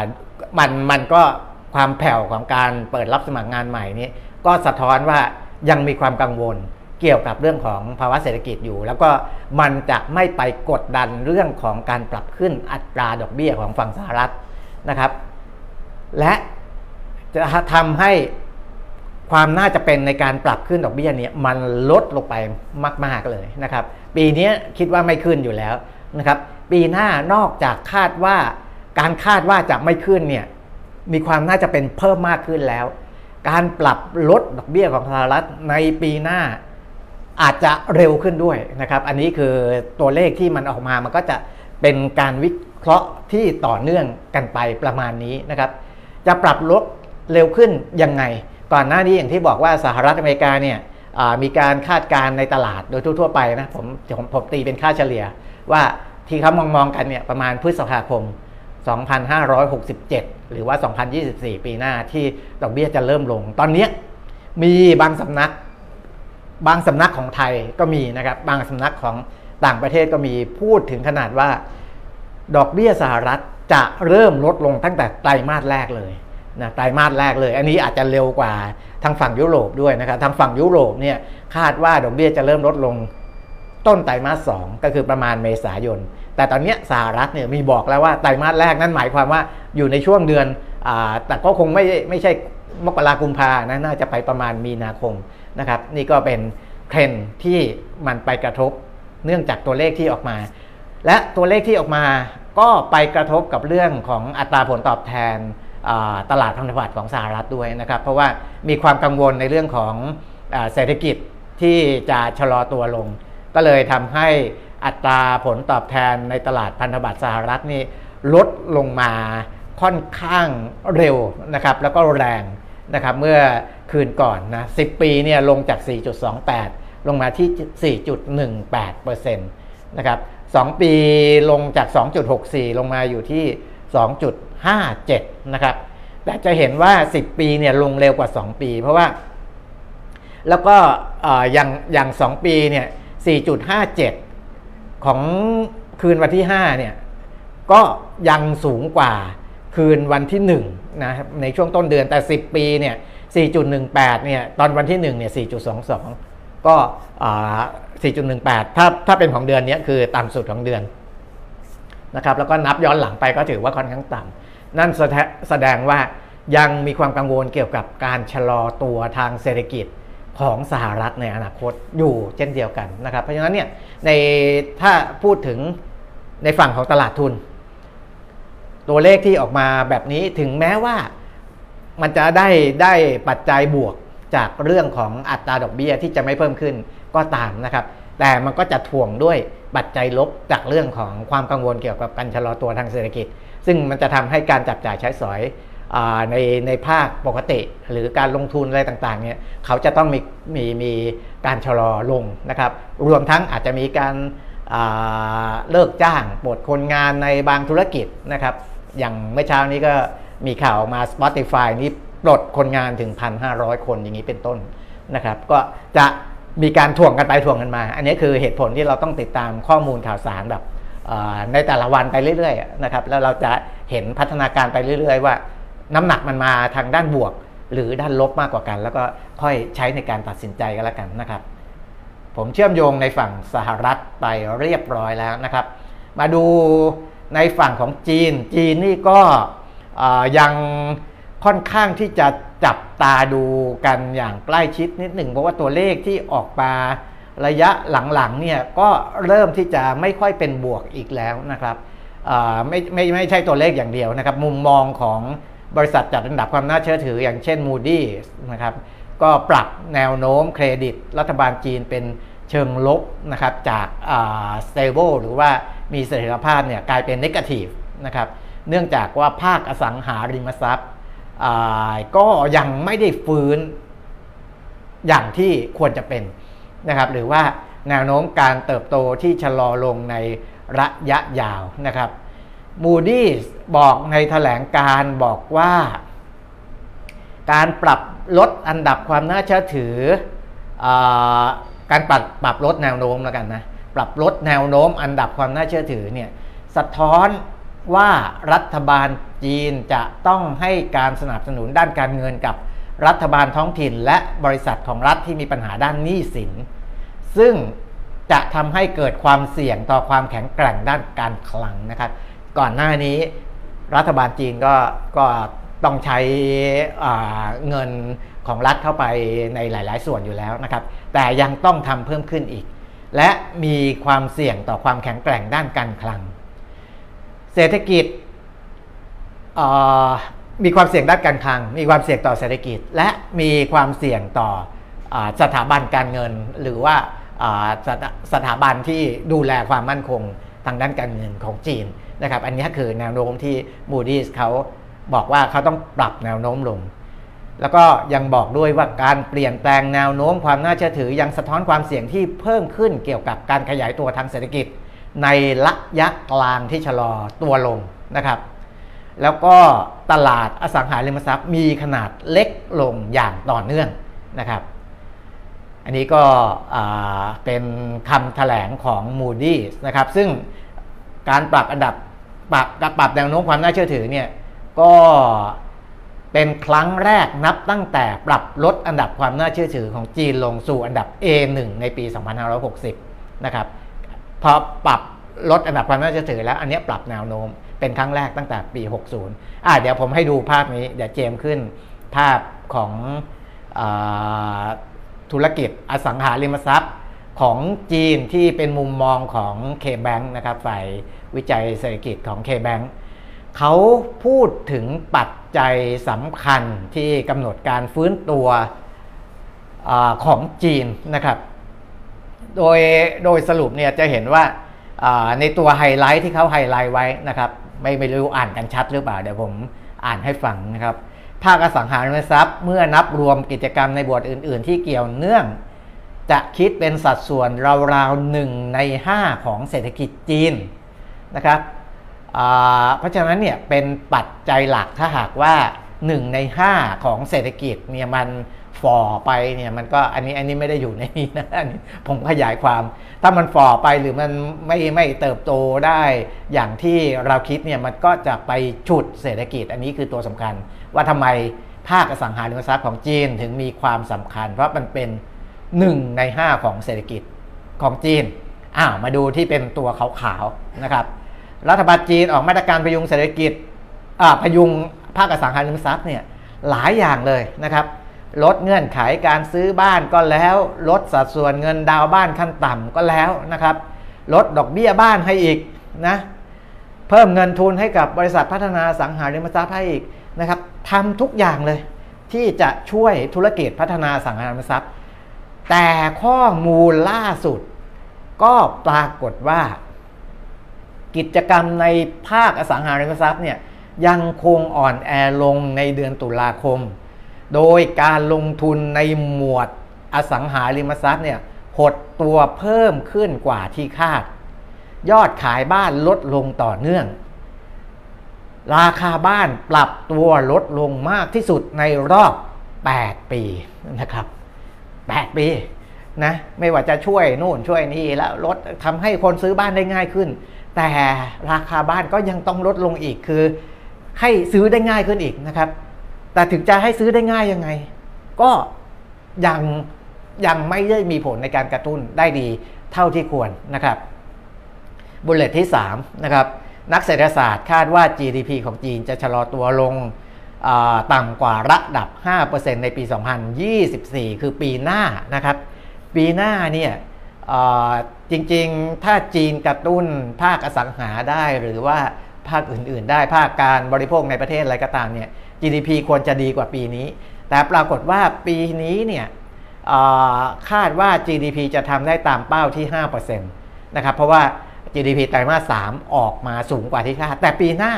มันมันก็ ความแผ่วของการเปิดรับสมัครงานใหม่นี้ ก็สะท้อนว่ายังมีความกังวลเกี่ยวกับเรื่องของภาวะเศรษฐกิจอยู่ แล้วก็มันจะไม่ไปกดดันเรื่องของการปรับขึ้นอัตราดอกเบี้ยของฝั่งสหรัฐนะครับ และจะทำให้ความน่าจะเป็นในการปรับขึ้นดอกเบี้ยเนี่ยมันลดลงไปมาก ๆเลยนะครับ ปีนี้คิดว่าไม่ขึ้นอยู่แล้วนะครับ ปีหน้านอกจากคาดว่าการคาดว่าจะไม่ขึ้นเนี่ย มีความน่าจะเป็นเพิ่มมากขึ้นแล้ว การปรับลดดอกเบี้ยของสหรัฐในปีหน้าอาจจะเร็วขึ้นด้วยนะครับ อันนี้คือตัวเลขที่มันออกมามันก็จะเป็นการวิเคราะห์ที่ต่อเนื่องกันไปประมาณนี้นะครับ จะปรับลดเร็วขึ้นยังไง ก่อนหน้านี้อย่างที่บอกว่าสหรัฐอเมริกาเนี่ยมีการคาดการณ์ในตลาดโดยทั่วๆไปนะผมผมผมตีเป็นค่าเฉลี่ย ว่าที่เขามองมองกันเนี่ยประมาณพฤษภาคม 2567 หรือว่า 2024 ปีหน้าที่ดอกเบี้ยจะเริ่มลง ตอนนี้มีบางสำนัก บางสำนักของไทยก็มีนะครับ บางสำนักของต่างประเทศก็มีพูดถึงขนาดว่า ดอกเบี้ยสหรัฐจะเริ่มลดลงตั้งแต่ไตรมาสแรกเลยนะไตรมาสแรกเลย อันนี้อาจจะเร็วกว่าทางฝั่งยุโรปด้วยนะครับ ทางฝั่งยุโรปเนี่ยคาดว่าดอกเบี้ยจะเริ่มลดลงต้นไตรมาสสองก็คือประมาณเมษายน แต่ตอนนี้สหรัฐเนี่ยมีบอกแล้วว่าไตรมาสแรกนั่นหมายความว่าอยู่ในช่วงเดือนอแต่ก็คงไม่ไม่ใช่มกราคมพานะน่าจะไปประมาณมีนาคมนะครับนี่ก็เป็นเทรนที่มันไปกระทบเนื่องจากตัวเลขที่ออกมา และตัวเลขที่ออกมาก็ไปกระทบกับเรื่องของอัตราผลตอบแทนตลาดพันธบัตรของสหรัฐด้วยนะครับ เพราะว่ามีความกังวลในเรื่องของเศรษฐกิจที่จะชะลอตัวลง ก็เลยทำให้ อัตราผลตอบแทนในตลาดพันธบัตรสหรัฐนี่ลดลงมาค่อนข้างเร็วนะครับแล้วก็แรงนะครับเมื่อคืนก่อนนะ10 ปีเนี่ยลงจาก 4.28 ลงมาที่ 4.18%นะครับ2ปีลงจาก 2.64 ลงมาอยู่ที่ 2.57 นะครับแต่จะเห็นว่า 10 ปีเนี่ยลงเร็วกว่า 2 ปี เพราะว่าแล้วก็อย่างอย่าง 2 ปีเนี่ย 4.57 ของคืนวันที่ 5 เนี่ย ก็ยังสูงกว่าคืนวันที่1นะครับในช่วงต้นเดือนแต่ 10 ปีเนี่ย 4.18 เนี่ย ตอนวันที่1เนี่ย 4.22 ก็4.18 ถ้าถ้าเป็นของเดือนนี้คือต่ำสุดของเดือนนะครับแล้วก็นับย้อนหลังไปก็ถือว่าค่อนข้างต่ำนั่นแสดงว่ายังมีความกังวลเกี่ยวกับการชะลอตัวทางเศรษฐกิจ ของสหรัฐในอนาคตอยู่เช่นเดียวกันนะครับ เพราะฉะนั้นเนี่ยในถ้าพูดถึงในฝั่งของตลาดทุน ตัวเลขที่ออกมาแบบนี้ถึงแม้ว่ามันจะได้ได้ปัจจัยบวกจากเรื่องของอัตราดอกเบี้ยที่จะไม่เพิ่มขึ้นก็ตามนะครับ แต่มันก็จะถ่วงด้วยปัจจัยลบจากเรื่องของความกังวลเกี่ยวกับการชะลอตัวทางเศรษฐกิจ ซึ่งมันจะทำให้การจับจ่ายใช้สอย ในในภาคปกติหรือการลงทุนอะไรต่างๆเนี่ยเขาจะต้องมีมีมีการชะลอลงนะครับ รวมทั้งอาจจะมีการเลิกจ้างปลดคนงานในบางธุรกิจนะครับ อย่างเมื่อเช้านี้ก็มีข่าวมา Spotify นี้ปลดคนงานถึง 1,500 คนอย่างนี้เป็นต้นนะครับ ก็จะมีการถ่วงกันไปถ่วงกันมา อันนี้คือเหตุผลที่เราต้องติดตามข้อมูลข่าวสารแบบในแต่ละวันไปเรื่อยๆนะครับแล้วเราจะเห็นพัฒนาการไปเรื่อย ๆ ว่า น้ำหนักมันมาทางด้านบวก หรือด้านลบมากกว่ากัน แล้วก็ค่อยใช้ในการตัดสินใจกันแล้วกันนะครับ ผมเชื่อมโยงในฝั่งสหรัฐไปเรียบร้อยแล้วนะครับ มาดูในฝั่งของจีน จีนนี่ก็ยังค่อนข้างที่จะจับตาดูกันอย่างใกล้ชิดนิดหนึ่งเพราะว่าตัวเลขที่ออกมาระยะหลังๆเนี่ยก็เริ่มที่จะไม่ค่อยเป็นบวกอีกแล้วนะครับไม่ไม่ไม่ใช่ตัวเลขอย่างเดียวนะครับ มุมมองของ บริษัทจัดอันดับความน่าเชื่อถืออย่างเช่น Moody นะครับก็ปรับแนวโน้มเครดิต รัฐบาลจีนเป็นเชิงลบนะครับจาก stable หรือว่ามีเสถียรภาพเนี่ยกลายเป็นนกาทีฟนะครับเนื่องจากว่าภาคอสังหาริมทรัพย์ก็ยังไม่ได้ฟื้นอย่างที่ควรจะเป็นนะครับหรือว่าแนวโน้มการเติบโตที่ชะลอลงในระยะยาวนะครับ มูดี้บอกในถแถลงการบอกว่า การปรับลดอันดับความน่าเชื่อถืออการปรับปรับลดแนวโน้มแล้วกันนะปรับลดแนวโน้มอันดับความน่าเชื่อถือเนี่ยสะท้อนว่ารัฐบาลจีนจะต้องให้การสนับสนุนด้านการเงินกับรัฐบาลท้องถิ่น และบริษัทของรัฐที่มีปัญหาด้านหนี้สิน ซึ่งจะทำให้เกิดความเสี่ยงต่อความแข็งแกร่งด้านการคลังนะครับ ก่อนหน้านี้รัฐบาลจีนก็ก็ต้องใช้เงินของรัฐเข้าไปในหลาย ๆ ส่วนอยู่แล้วนะครับ แต่ยังต้องทำเพิ่มขึ้นอีก และมีความเสี่ยงต่อความแข็งแกร่งด้านการคลัง เศรษฐกิจมีความเสี่ยงด้านการคลัง มีความเสี่ยงต่อเศรษฐกิจ และมีความเสี่ยงต่ออสถาบันการเงิน หรือว่าสสถาบันที่ดูแลความมั่นคงทางด้านการเงินของจีน นะครับอันนี้คือแนวโน้มที่ Moody's เขาบอกว่าเขาต้องปรับแนวโน้มลง แล้วก็ยังบอกด้วยว่าการเปลี่ยนแปลงแนวโน้มความน่าเชื่อถือยังสะท้อนความเสี่ยงที่เพิ่มขึ้นเกี่ยวกับการขยายตัวทางเศรษฐกิจ ในระยะกลางที่ชะลอตัวลงนะครับ แล้วก็ตลาดอสังหาริมทรัพย์มีขนาดเล็กลงอย่างต่อเนื่องนะครับ อันนี้ก็เป็นคำถแถลงของ Moody's นะครับซึ่ง การปรับอันดับปรับปรับแนวโน้มความน่าเชื่อถือเนี่ยก็เป็นครั้งแรกนับตั้งแต่ปรับลดอันดับความน่าเชื่อถือของจีนลงสู่อันดับ A1 ในปี 2560 นะครับพอปรับลดอันดับความน่าเชื่อถือแล้วอันนี้ปรับแนวโน้มเป็นครั้งแรกตั้งแต่ปี 60 อ่าเดี๋ยวผมให้ดูภาพนี้ เดี๋ยวเจมขึ้นภาพของอธุรกิจอสังหาริมทรัพย์ ของจีนที่เป็นมุมมองของ K-Bank นะครับฝ่ายวิจัยเศรษฐกิจของ K-Bank เขาพูดถึงปัจจัยสำคัญที่กำหนดการฟื้นตัวอของจีนนะครับ โดยโดยสรุปเนี่ยจะเห็นว่าในตัวไฮไลท์ที่เขาไฮไลท์ไว้นะครับ ไม่ไม่รู้อ่านกันชัดหรือเปล่า เดี๋ยวผมอ่านให้ฟังนะครับ ภาคอสังหาริมทรัพย์เมื่อนับรวมกิจกรรมในบทอื่น ๆ ที่เกี่ยวเนื่อง จะคิดเป็นสัดส่วนราวๆหนึ่งใน 5 ของเศรษฐกิจจีนนะครับเพราะฉะนั้นเนี่ยเป็นปัจจัยหลักถ้าหากว่า 1 ใน 5 ของเศรษฐกิจเนี่ยมันฝ่อไปเนี่ยมันก็อันนี้อันนี้ไม่ได้อยู่ในนี้นะอันนี้ผมขยายความ ถ้ามันฝ่อไปหรือมันไม่ไม่เติบโตได้อย่างที่เราคิดเนี่ยมันก็จะไปฉุดเศรษฐกิจ อันนี้คือตัวสำคัญ ว่าทำไมภาคอสังหาริมทรัพย์ของจีนถึงมีความสำคัญ เพราะมันเป็น 1 ใน 5 ของเศรษฐกิจของจีนอ้าวมาดูที่เป็นตัวขาวๆนะครับ รัฐบาลจีนออกมาตรการพยุงเศรษฐกิจพยุงภาคอสังหาริมทรัพย์เนี่ยหลายอย่างเลยนะครับ ลดเงื่อนไขการซื้อบ้านก็แล้ว ลดสัดส่วนเงินดาวบ้านขั้นต่ำก็แล้วนะครับ ลดดอกเบี้ยบ้านให้อีกนะเพิ่มเงินทุนให้กับบริษัทพัฒนาสังหาริมทรัพย์ให้อีกนะครับทำทุกอย่างเลย ที่จะช่วยธุรกิจพัฒนาสังหาริมทรัพย์ แต่ข้อมูลล่าสุด ก็ปรากฏว่า กิจกรรมในภาคอสังหาริมทรัพย์เนี่ยยังคงอ่อนแอลงในเดือนตุลาคม โดยการลงทุนในหมวดอสังหาริมทรัพย์เนี่ยหดตัวเพิ่มขึ้นกว่าที่คาด ยอดขายบ้านลดลงต่อเนื่อง ราคาบ้านปรับตัวลดลงมากที่สุดในรอบ 8 ปีนะครับ 8 ปีนะไม่ว่าจะช่วยนู่นช่วยนี่แล้วลดทำให้คนซื้อบ้านได้ง่ายขึ้น แต่ราคาบ้านก็ยังต้องลดลงอีกคือ ให้ซื้อได้ง่ายขึ้นอีกนะครับ แต่ถึงจะให้ซื้อได้ง่ายยังไง ก็ยังยังไม่ได้มีผลในการกระตุ้นได้ดีเท่าที่ควรนะครับบุลเลตที่3นะครับนักเศรษฐศาสตร์คาดว่า GDP ของจีนจะชะลอตัวลง ต่ำกว่าระดับ 5%ในปี 2024 คือปีหน้านะครับ ปีหน้าเนี่ยจริงๆ ถ้าจีนกระตุ้นภาคอสังหาได้หรือว่าภาคอื่นๆ ได้ภาคการบริโภคในประเทศอะไรก็ตามเนี่ย GDP ควรจะดีกว่าปีนี้ แต่ปรากฏว่าปีนี้เนี่ยคาดว่า GDP จะทำได้ตามเป้าที่5%นะครับเพราะว่า GDP ไตรมาส3ออกมาสูงกว่าที่คาดแต่ปีหน้า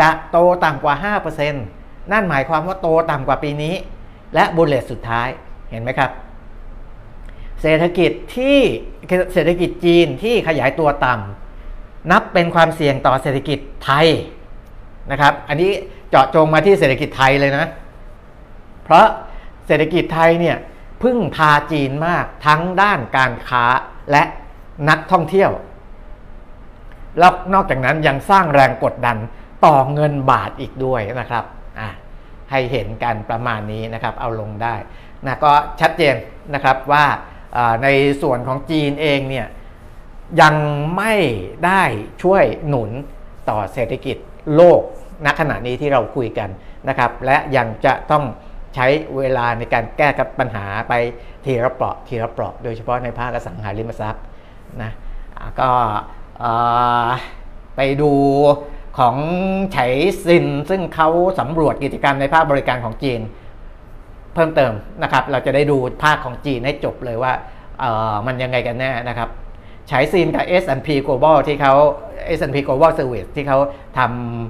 จะโตต่ำกว่า 5% นั่นหมายความว่าโตต่ำกว่าปีนี้ และบุลเลตสุดท้ายเห็นไหมครับ เศรษฐกิจที่เศรษฐกิจจีนที่ขยายตัวต่ำนับเป็นความเสี่ยงต่อเศรษฐกิจไทยนะครับ อันนี้เจาะจงมาที่เศรษฐกิจไทยเลยนะ เพราะเศรษฐกิจไทยเนี่ยพึ่งพาจีนมากทั้งด้านการค้าและนักท่องเที่ยว แล้วนอกจากนั้นยังสร้างแรงกดดันต่อเงินบาทอีกด้วยนะครับ ให้เห็นกันประมาณนี้นะครับเอาลงได้นะก็ชัดเจนนะครับว่าในส่วนของจีนเองเนี่ยยังไม่ได้ช่วยหนุนต่อเศรษฐกิจโลกณขณะนี้ที่เราคุยกันนะครับ และยังจะต้องใช้เวลาในการแก้กับปัญหาไปทีละเปราะทีละเปราะโดยเฉพาะในภาคอสังหาริมทรัพย์นะก็ไปดู ของไฉซินซึ่งเขาสำรวจกิจกรรมในภาคบริการของจีน เพิ่มเติมนะครับ เราจะได้ดูภาคของจีนให้จบเลยว่ามันยังไงกันแน่นะครับไฉซินกับ S&P Global ที่เขา S&P Global Service ที่เขาท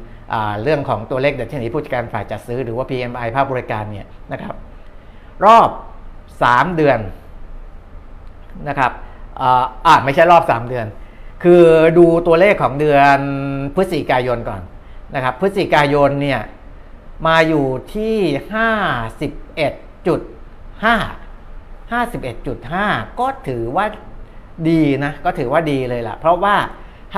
ำเรื่องของตัวเลขเดัชนีผู้จัดการฝ่ายจัดซื้อหรือว่า PMI ภาคบริการเนี่ยนะครับ รอบ 3 เดือนนะครับอ่าไม่ใช่รอบ 3 เดือน คือดูตัวเลขของเดือนพฤศจิกายนก่อนนะครับพฤศจิกายนเนี่ยมาอยู่ที่ 51.5 51.5 ก็ถือว่าดีนะก็ถือว่าดีเลยล่ะ เพราะว่า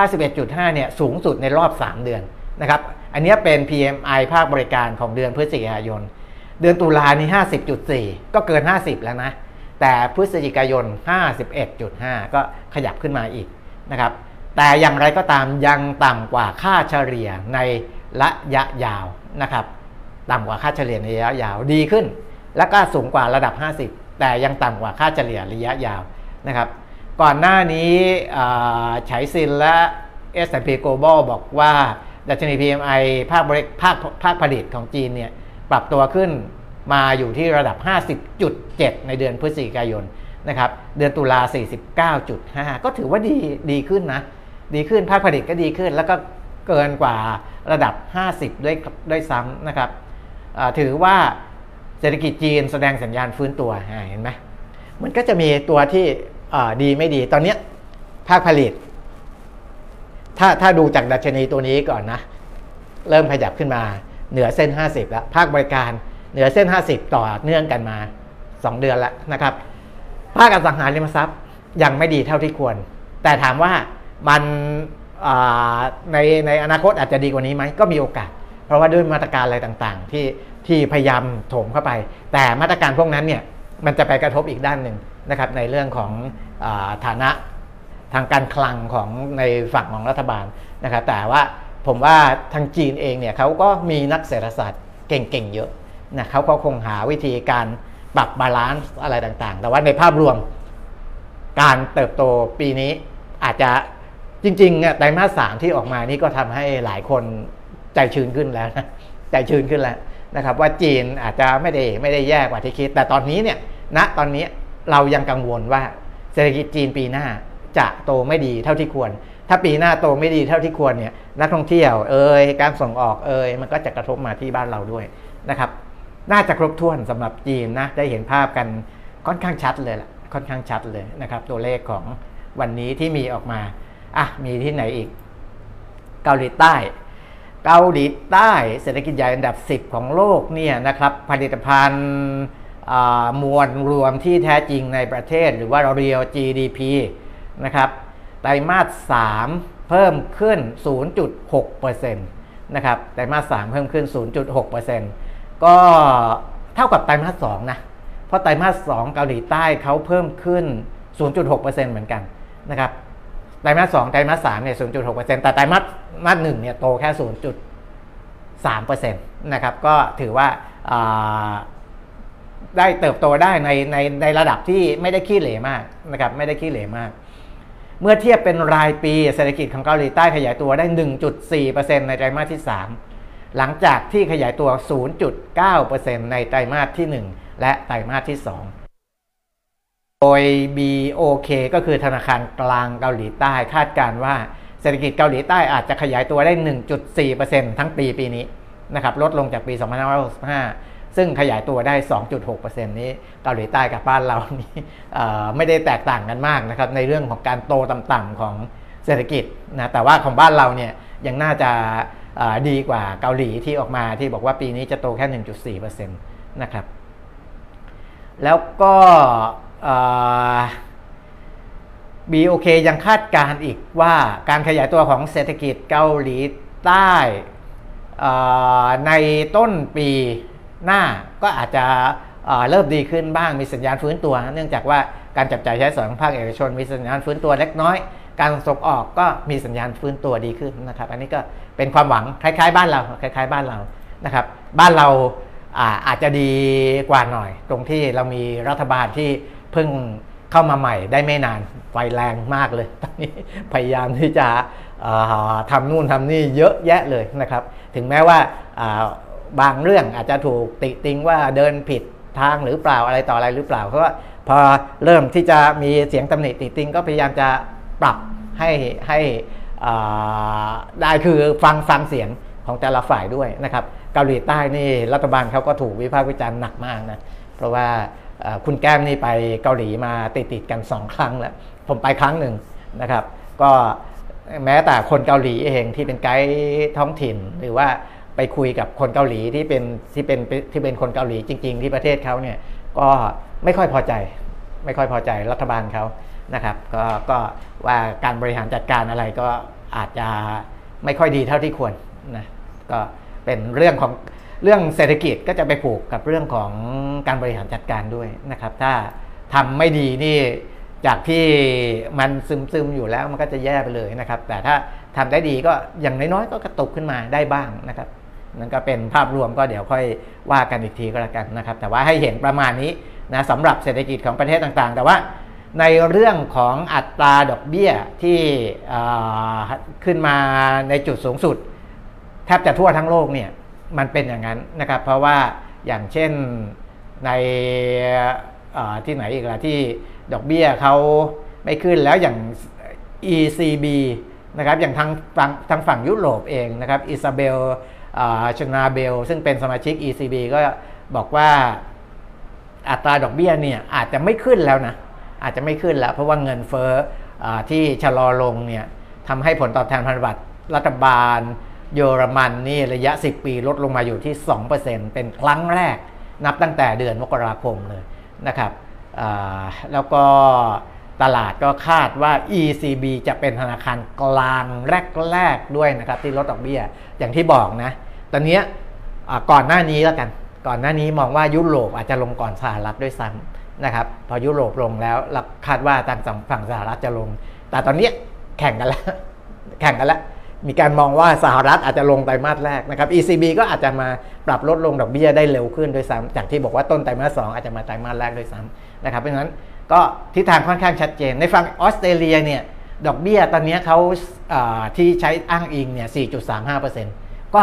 51.5 เนี่ยสูงสุดในรอบ 3 เดือนนะครับอันนี้เป็น PMI ภาคบริการของเดือนพฤศจิกายน เดือนตุลานี่ 50.4 ก็เกิน 50 แล้วนะ แต่พฤศจิกายน 51.5 ก็ขยับขึ้นมาอีก นะครับ แต่อย่างไรก็ตามยังต่ำกว่าค่าเฉลี่ยในระยะยาวนะครับ ต่ำกว่าค่าเฉลี่ยในระยะยาวดีขึ้น และก็สูงกว่าระดับ 50 แต่ยังต่ำกว่าค่าเฉลี่ยระยะยาวนะครับ ก่อนหน้านี้ฉายซินและ S&P Global บอกว่าดัชนี PMI ภาคบริภาคภาคผลิตของจีนเนี่ยปรับตัวขึ้นมาอยู่ที่ระดับ 50.7 ในเดือนพฤศจิกายน นะครับเดือนตุลา 49.5 ก็ถือว่าดีดีขึ้นนะ ดีขึ้นภาคผลิตก็ดีขึ้น แล้วก็เกินกว่าระดับ 50 ด้วยด้วยซ้ำนะครับถือว่าเศรษฐกิจจีนแสดงสัญญาณฟื้นตัวเห็นไหมมันก็จะมีตัวที่ดีไม่ดีตอนนี้ภาคผลิต ถ้าถ้าดูจากดัชนีตัวนี้ก่อนนะ เริ่มขยับขึ้นมาเหนือเส้น 50 แล้ว ภาคบริการเหนือเส้น 50 ต่อเนื่องกันมา 2 เดือนแล้วนะครับ ภาคอสังหาริมทรัพย์ยังไม่ดีเท่าที่ควร แต่ถามว่ามันในในอนาคตอาจจะดีกว่านี้ไหมก็มีโอกาส เพราะว่าด้วยมาตรการอะไรต่างๆ ที่ที่พยายามโถมเข้าไป แต่มาตรการพวกนั้นเนี่ยมันจะไปกระทบอีกด้านหนึ่งนะครับในเรื่องของอฐานะทางการคลังของในฝั่งของรัฐบาลนะครับแต่ว่าผมว่าทางจีนเองเนี่ยเขาก็มีนักเศรษฐศาสตร์เก่งๆเยอะนะเขาก็คงหาวิธีการ ปรับ balance อะไรต่างๆ แต่ว่าในภาพรวมการเติบโตปีนี้อาจจะจริงๆเนี่ยไตรมาสสามที่ออกมานี่ก็ทำให้หลายคนใจชื้นขึ้นแล้วนะใจชื้นขึ้นแล้วนะครับ ว่าจีนอาจจะไม่ได้ไม่ได้แย่กว่าที่คิด แต่ตอนนี้เนี่ยณตอนนี้เรายังกังวลว่าเศรษฐกิจจีนปีหน้าจะโตไม่ดีเท่าที่ควร ถ้าปีหน้าโตไม่ดีเท่าที่ควรเนี่ยนักท่องเที่ยวเอ่ยการส่งออกเอ่ยมันก็จะกระทบมาที่บ้านเราด้วยนะครับ น่าจะครบถ้วนสำหรับจีนนะได้เห็นภาพกันค่อนข้างชัดเลยล่ะค่อนข้างชัดเลยนะครับ ตัวเลขของวันนี้ที่มีออกมาอะมีที่ไหนอีก เกาหลีใต้ เกาหลีใต้เศรษฐกิจใหญ่อันดับ 10 ของโลกเนี่ยนะครับผลิตภัณฑ์มวลรวมที่แท้จริงในประเทศหรือว่า real GDP นะครับไตรมาส 3 เพิ่มขึ้น 0.6%นะครับไตรมาส 3 เพิ่มขึ้น 0.6% ก็เท่ากับไตรมาสสองนะ เพราะไตรมาสสองเกาหลีใต้เขาเพิ่มขึ้น 0.6%เหมือนกันนะครับ ไตรมาสสองไตรมาสสามเนี่ย 0.6%แต่ไตรมาสมาสหนึ่งเนี่ยโตแค่ 0.3%นะครับ ก็ถือว่าได้เติบโตได้ในในในระดับที่ไม่ได้ขี้เหร่มากนะครับ ไม่ได้ขี้เหร่มาก เมื่อเทียบเป็นรายปีเศรษฐกิจของเกาหลีใต้ขยายตัวได้ 1.4%ในไตรมาสที่ 3 หลังจากที่ขยายตัว 0.9%ในไตรมาสที่ 1 และไตรมาสที่ 2 โดย BOK ก็คือธนาคารกลางเกาหลีใต้คาดการว่าเศรษฐกิจเกาหลีใต้อาจจะขยายตัวได้ 1.4%ทั้งปีปีนี้นะครับลดลงจากปี 2565 ซึ่งขยายตัวได้ 2.6%นี้เกาหลีใต้กับบ้านเรานี่ไม่ได้แตกต่างกันมากนะครับในเรื่องของการโตต่ำๆของเศรษฐกิจนะแต่ว่าของบ้านเราเนี่ยยังน่าจะ ดีกว่าเกาหลีที่ออกมาที่บอกว่าปีนี้จะโตแค่ 1.4%นะครับ แล้วก็บีโอเคยังคาดการณ์อีกว่าการขยายตัวของเศรษฐกิจเกาหลีใต้ในต้นปีหน้าก็อาจจะเริ่มดีขึ้นบ้างมีสัญญาณฟื้นตัว เนื่องจากว่าการจับจ่ายใช้สอยของภาคเอกชน มีสัญญาณฟื้นตัวเล็กน้อย การส่งออกก็มีสัญญาณฟื้นตัวดีขึ้นนะครับ อันนี้ก็ เป็นความหวังคล้ายๆ บ้านเราคล้าย ๆ บ้านเรานะครับ บ้านเราอาอาจจะดีกว่าหน่อย ตรงที่เรามีรัฐบาลที่เพิ่งเข้ามาใหม่ได้ไม่นานไฟแรงมากเลยตอนนี้พยายามที่จะทำนู่นทำนี่เยอะแยะเลยนะครับ ถึงแม้ว่าบางเรื่องอาจจะถูกติติงว่าเดินผิดทางหรือเปล่าอะไรต่ออะไรหรือเปล่าเพราะว่าพอเริ่มที่จะมีเสียงตำหนิติติงก็พยายามจะปรับให้ให้ ได้คือฟังฟังเสียงของแต่ละฝ่ายด้วยนะครับเกาหลีใต้นี่รัฐบาลเขาก็ถูกวิพากษ์วิจารณ์หนักมากนะเพราะว่าคุณแก้มนี่ไปเกาหลีมาติดติดกันสองครั้งแล้ว ผมไปครั้งหนึ่งนะครับ ก็แม้แต่คนเกาหลีเองที่เป็นไกด์ท้องถิ่น หรือว่าไปคุยกับคนเกาหลีที่เป็นที่เป็นที่เป็นคนเกาหลีจริง ๆ ที่ประเทศเขาเนี่ยก็ไม่ค่อยพอใจ ไม่ค่อยพอใจรัฐบาลเขานะครับ ก็ก็ว่าการบริหารจัดการอะไรก็ อาจจะไม่ค่อยดีเท่าที่ควรนะก็เป็นเรื่องของเรื่องเศรษฐกิจก็จะไปผูกกับเรื่องของการบริหารจัดการด้วยนะครับ ถ้าทำไม่ดีนี่จากที่มันซึมๆอยู่แล้วมันก็จะแย่ไปเลยนะครับ แต่ถ้าทำได้ดีก็อย่างน้อยๆก็กระตุกขึ้นมาได้บ้างนะครับนั่นก็เป็นภาพรวมก็เดี๋ยวค่อยว่ากันอีกทีก็แล้วกันนะครับ แต่ว่าให้เห็นประมาณนี้นะสำหรับเศรษฐกิจของประเทศต่างๆ แต่ว่า ในเรื่องของอัตราดอกเบี้ยที่ขึ้นมาในจุดสูงสุด แทบจะทั่วทั้งโลกเนี่ยมันเป็นอย่างนั้นนะครับ เพราะว่าอย่างเช่นในที่ไหนอีกล่ะที่ดอกเบี้ยเขาไม่ขึ้นแล้วอย่าง ECB นะครับอย่างทางฝั่งทางฝั่งยุโรปเองนะครับอิซาเบลชนาเบล ซึ่งเป็นสมาชิก ECB ก็บอกว่าอัตราดอกเบี้ยเนี่ยอาจจะไม่ขึ้นแล้วนะ อาจจะไม่ขึ้นแล้วเพราะว่าเงินเฟ้ออที่ชะลอลงเนี่ยทำให้ผลตอบแทนพันธบัตรรัฐบาล เยอรมันนี่ระยะ 10 ปีลดลงมาอยู่ที่ 2%เป็นครั้งแรกนับตั้งแต่เดือนมกราคมเลยนะครับแล้วก็ตลาดก็คาดว่า ECB จะเป็นธนาคารกลางแรกๆด้วยนะครับที่ลดดอกเบี้ยอย่างที่บอกนะ ตอนนี้ก่อนหน้านี้แล้วกัน ก่อนหน้านี้มองว่ายุโรปอาจจะลงก่อนสหรัฐด้วยซ้ำ นะครับพอยุโรปลงแล้วเราคาดว่าทางฝั่งสหรัฐจะลง แต่ตอนนี้แข่งกันแล้ว แข่งกันแล้ว มีการมองว่าสหรัฐอาจจะลงไตรมาสแรกนะครับ ECB ก็อาจจะมาปรับลดลงดอกเบี้ยได้เร็วขึ้นด้วยซ้ำจากที่บอกว่าต้นไตรมาสสอาจจะมาไตรมาสแรกด้วยซ้ำนะครับเพราะฉะนั้นก็ทิศทางค่อนข้างชัดเจน ในฝั่งออสเตรเลียเนี่ยดอกเบี้ยตอนนี้เขาที่ใช้อ้างอิงเนี่ย 4.35%ก็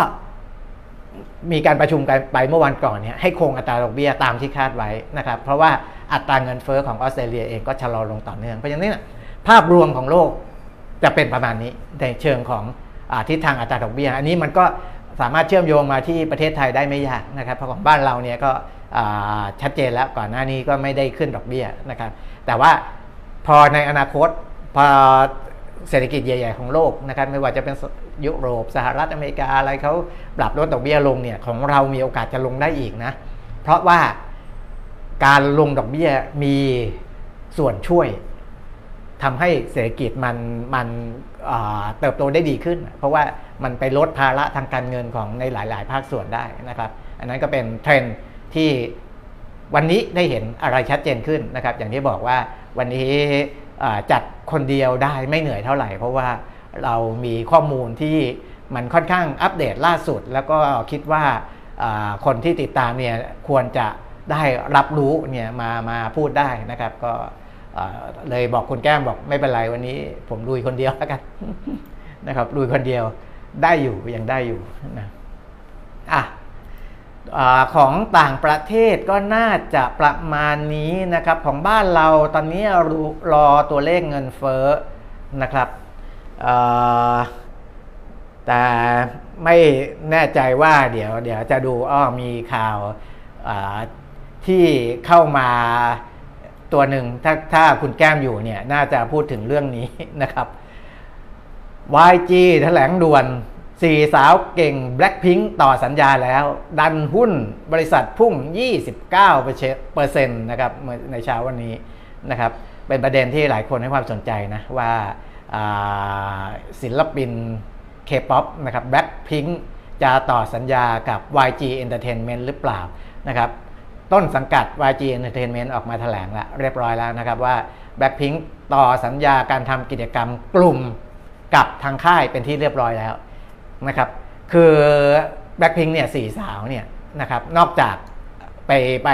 มีการประชุมกันไปเมื่อวันก่อนเนี่ยให้คงอัตราดอกเบี้ยตามที่คาดไว้นะครับ เพราะว่าอัตราเงินเฟอ้อของออสเตรเลียเองก็ชะลอลงต่อเนื่อง เพราะฉะนั้นภาพรวมของโลกจะเป็นประมาณนี้ในเชิงของอทิศทางอัตราดอกเบี้ย อันนี้มันก็สามารถเชื่อมโยงมาที่ประเทศไทยได้ไม่ยากนะครับเพราะของบ้านเราเนี่ยก็ชัดเจนแล้วก่อนหน้านี้ก็ไม่ได้ขึ้นดอกเบี้ยนะครับ แต่ว่าพอในอนาคตพอ เศรษฐกิจใหญ่ ๆ ของโลกนะครับไม่ว่าจะเป็นยุโรปสหรัฐอเมริกาอะไรเขาปรับลดดอกเบี้ยลงเนี่ยของเรามีโอกาสจะลงได้อีกนะ เพราะว่าการลงดอกเบี้ยมีส่วนช่วยทำให้เศรษฐกิจมันมันเติบโตได้ดีขึ้น เพราะว่ามันไปลดภาระทางการเงินของในหลาย ๆ ภาคส่วนได้นะครับ อันนั้นก็เป็นเทรนที่วันนี้ได้เห็นอะไรชัดเจนขึ้นนะครับ อย่างที่บอกว่าวันนี้ จัดคนเดียวได้ไม่เหนื่อยเท่าไหร่ เพราะว่าเรามีข้อมูลที่มันค่อนข้างอัปเดตล่าสุด แล้วก็คิดว่าคนที่ติดตามเนี่ยควรจะได้รับรู้เนี่ยมามาพูดได้นะครับก็เลยบอกคุณแก้มบอกไม่เป็นไรวันนี้ ผมลุยคนเดียวแล้วกันนะครับลุยคนเดียวได้อยู่ยังได้อยู่นะอะ ของต่างประเทศก็น่าจะประมาณนี้นะครับ ของบ้านเราตอนนี้รอตัวเลขเงินเฟ้อนะครับแต่ไม่แน่ใจว่าเดี๋ยวเดี๋ยวจะดูอ้อมีข่าวที่เข้ามาตัวหนึ่งถ้าถ้าคุณแก้มอยู่เนี่ยน่าจะพูดถึงเรื่องนี้นะครับ YG แถลงด่วน สี่สาวเก่ง Blackpink ต่อสัญญาแล้ว ดันหุ้นบริษัทพุ่ง 29%เปอร์เซ็นต์นะครับในเช้าวันนี้นะครับเป็นประเด็นที่หลายคนให้ความสนใจนะว่าศิลปิน K-POP นะครับ Blackpink จะต่อสัญญากับ YG Entertainment หรือเปล่านะครับต้นสังกัด YG Entertainment ออกมาแถลงแล้วเรียบร้อยแล้วนะครับว่า Blackpink ต่อสัญญาการทำกิจกรรมกลุ่มกับทางค่ายเป็นที่เรียบร้อยแล้ว นะครับ คือ Blackpink เนี่ยสี่สาวเนี่ยนะครับนอกจากไปไป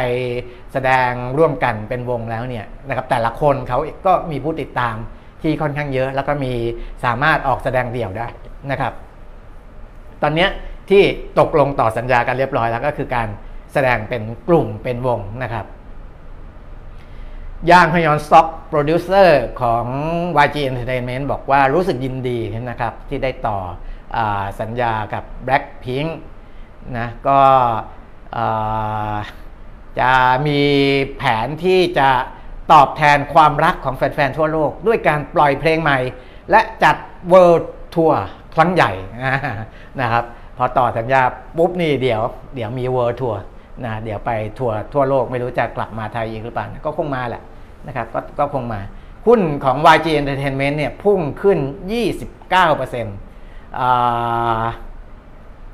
แสดงร่วมกันเป็นวงแล้วเนี่ยนะครับแต่ละคนเขาก็มีผู้ติดตามที่ค่อนข้างเยอะ แล้วก็มีสามารถออกแสดงเดี่ยวได้นะครับ ตอนนี้ที่ตกลงต่อสัญญากันเรียบร้อยแล้วก็คือการแสดงเป็นกลุ่มเป็นวงนะครับย่างฮยอนสต็อกโปรดิวเซอร์ของ YG Entertainment บอกว่ารู้สึกยินดีนะครับที่ได้ต่อ สัญญากับ Blackpink นะก็จะมีแผนที่จะตอบแทนความรักของแฟนๆทั่วโลก ด้วยการปล่อยเพลงใหม่ และจัด World Tour ครั้งใหญ่นะครับพอต่อสัญญาปุ๊บนี่เดี๋ยว เดี๋ยวมี World Tour นะเดี๋ยวไปทัวร์ทั่วโลกไม่รู้จะกลับมาไทยอีกหรือเปล่าก็คงมาแหละนะครับกก็คงมา หุ้นของ YG Entertainment เนี่ยพุ่งขึ้น 29%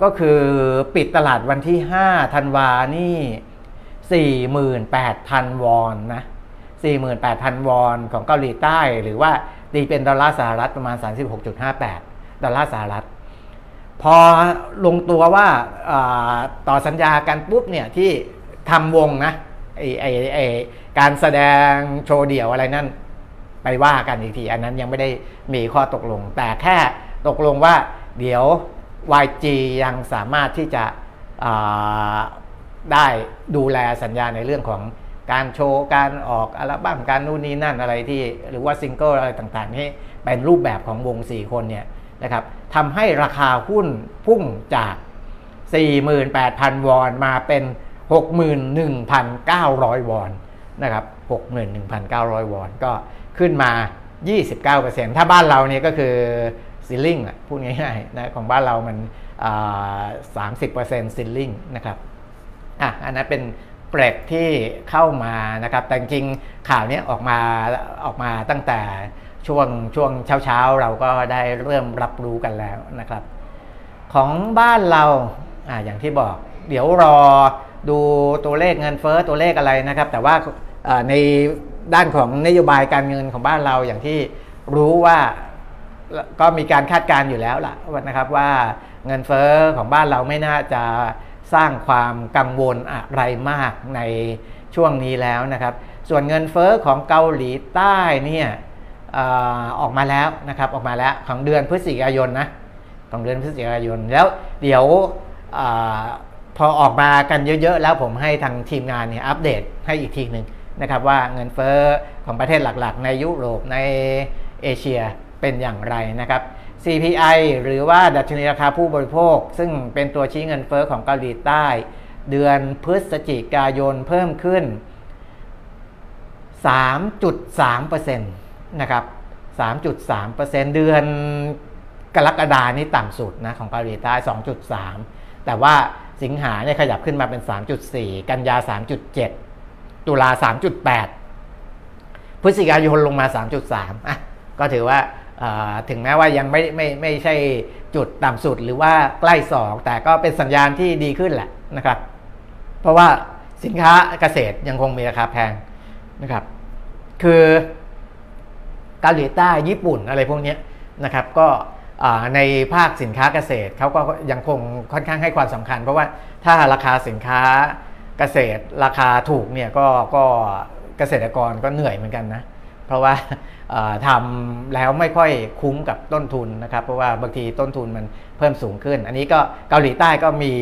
ก็คือปิดตลาดวันที่5ธันวานี่ 48,000 วอนนะ 48,000 วอนของเกาหลีใต้ หรือว่าตีเป็นดอลลาร์สหรัฐประมาณ 36.58 ดอลลาร์สหรัฐ พอลงตัวว่าต่อสัญญากันปุ๊บเนี่ยที่ทำวงนะไอไอไอการแสดงโชว์เดี่ยวอะไรนั่นไปว่ากันอีกที อันนั้นยังไม่ได้มีข้อตกลง แต่แค่ ตกลงว่าเดี๋ยว YG ยังสามารถที่จะได้ดูแลสัญญาในเรื่องของการโชว์ การออกอัลบั้มการนู่นนี่นั่นอะไรที่ หรือว่าซิงเกิลอะไรต่างๆนี่เป็นรูปแบบของวง 4 คนเนี่ยนะครับทำให้ราคาหุ้นพุ่งจาก 48,000 วอนมาเป็น 61,900 วอนนะครับ61,900 วอนก็ขึ้นมา 29%ถ้าบ้านเราเนี่ยก็คือ ceiling อะพูดง่ายๆนะของบ้านเรามันสามสิบเปอร์เซ็นต์ซิลลิงนะครับอะอันนั้นเป็นเปรกที่เข้ามานะครับแต่จริงข่าวนี้ออกมาออกมาตั้งแต่ช่วงช่วงเช้าเช้าเราก็ได้เริ่มรับรู้กันแล้วนะครับ ของบ้านเราอ่าอย่างที่บอก เดี๋ยวรอดูตัวเลขเงินเฟ้อตัวเลขอะไรนะครับ แต่ว่าในด้านของนโยบายการเงินของบ้านเราอย่างที่รู้ว่า ก็มีการคาดการณ์อยู่แล้วล่ะนะครับว่าเงินเฟ้อของบ้านเราไม่น่าจะสร้างความกังวลอะไรมากในช่วงนี้แล้วนะครับ ส่วนเงินเฟ้อของเกาหลีใต้เนี่ยออกมาแล้วนะครับออกมาแล้วของเดือนพฤศจิกายนนะของเดือนพฤศจิกายนแล้วเดี๋ยวอพอออกมากันเยอะๆ แล้วผมให้ทางทีมงานเนี่ยอัปเดตให้อีกทีหนึ่งนะครับว่าเงินเฟ้อของประเทศหลักๆ ในยุโรปในเอเชีย เป็นอย่างไรนะครับ CPI หรือว่าดัชนีราคาผู้บริโภค ซึ่งเป็นตัวชี้เงินเฟ้อของเกาหลีใต้ เดือนพฤศจิกายนเพิ่มขึ้น 3.3%นะครับ 3.3%เดือนกรกฎานี่ต่ำสุดนะของเกาหลีใต้ 2.3 แต่ว่าสิงหาเนี่ยขยับขึ้นมาเป็น 3.4 กันยา 3.7 ตุลา 3.8 พฤศจิกายนลงมา 3.3 อะ ก็ถือว่า ถึงแม้ว่ายังไม่ไม่ไม่ใช่จุดต่ำสุดหรือว่าใกล้2แต่ก็เป็นสัญญาณที่ดีขึ้นแหละนะครับ เพราะว่าสินค้าเกษตรยังคงมีราคาแพงนะครับ คือเกาหลีใต้ญี่ปุ่นอะไรพวกนี้นะครับก็ในภาคสินค้าเกษตรเขาก็ยังคงค่อนข้างให้ความสำคัญ เพราะว่าถ้าราคาสินค้าเกษตรราคาถูกเนี่ยก็ก็เกษตรกรก็เหนื่อยเหมือนกันนะ ราะว่าทำแล้วไม่ค่อยคุ้มกับต้นทุนนะครับเพราะว่าบางทีต้นทุนมันเพิ่มสูงขึ้น อันนี้ก็เกาหลีใต้ก็มี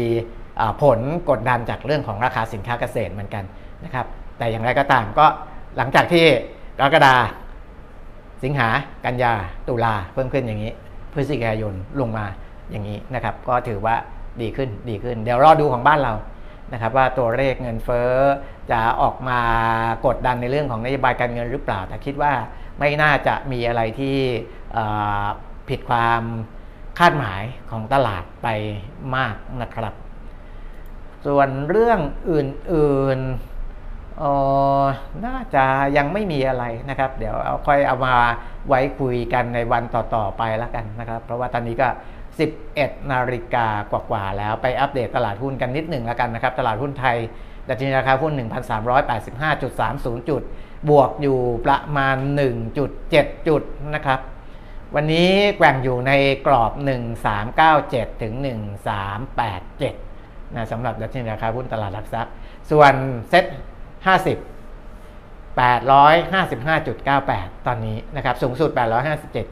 ผลกดดันจากเรื่องของราคาสินค้าเกษตรเหมือนกันนะครับ แต่อย่างไรก็ตามก็หลังจากที่กรกฎาสิงหากันยาตุลาเพิ่มขึ้นอย่างนี้พฤศจิกายนลงมาอย่างนี้นะครับ ก็ถือว่าดีขึ้นดีขึ้น เดี๋ยวรอดูของบ้านเรานะครับ ว่าตัวเลขเงินเฟ้อ จะออกมากดดันในเรื่องของนโยบายการเงินหรือเปล่า แต่คิดว่าไม่น่าจะมีอะไรที่ผิดความคาดหมายของตลาดไปมากนะครับ ส่วนเรื่องอื่นๆน่าจะยังไม่มีอะไรนะครับ เดี๋ยวเอาค่อยเอามาไว้คุยกันในวันต่อๆไปแล้วกันนะครับ เพราะว่าตอนนี้ก็ 11 นาฬิกากว่าๆแล้วไปอัปเดตตลาดหุ้นกันนิดหนึ่งแล้วกันนะครับ ตลาดหุ้นไทย ดัชนีราคาหุ้น 1,385.30 จุด บวกอยู่ประมาณ 1.7 จุดนะครับ วันนี้แกว่งอยู่ในกรอบ 1397 ถึง 1387นะสำหรับดัชนีราคาหุ้นตลาดหลักทรัพย์ ส่วนเซ็ต50 855.98 ตอนนี้นะครับ สูงสุด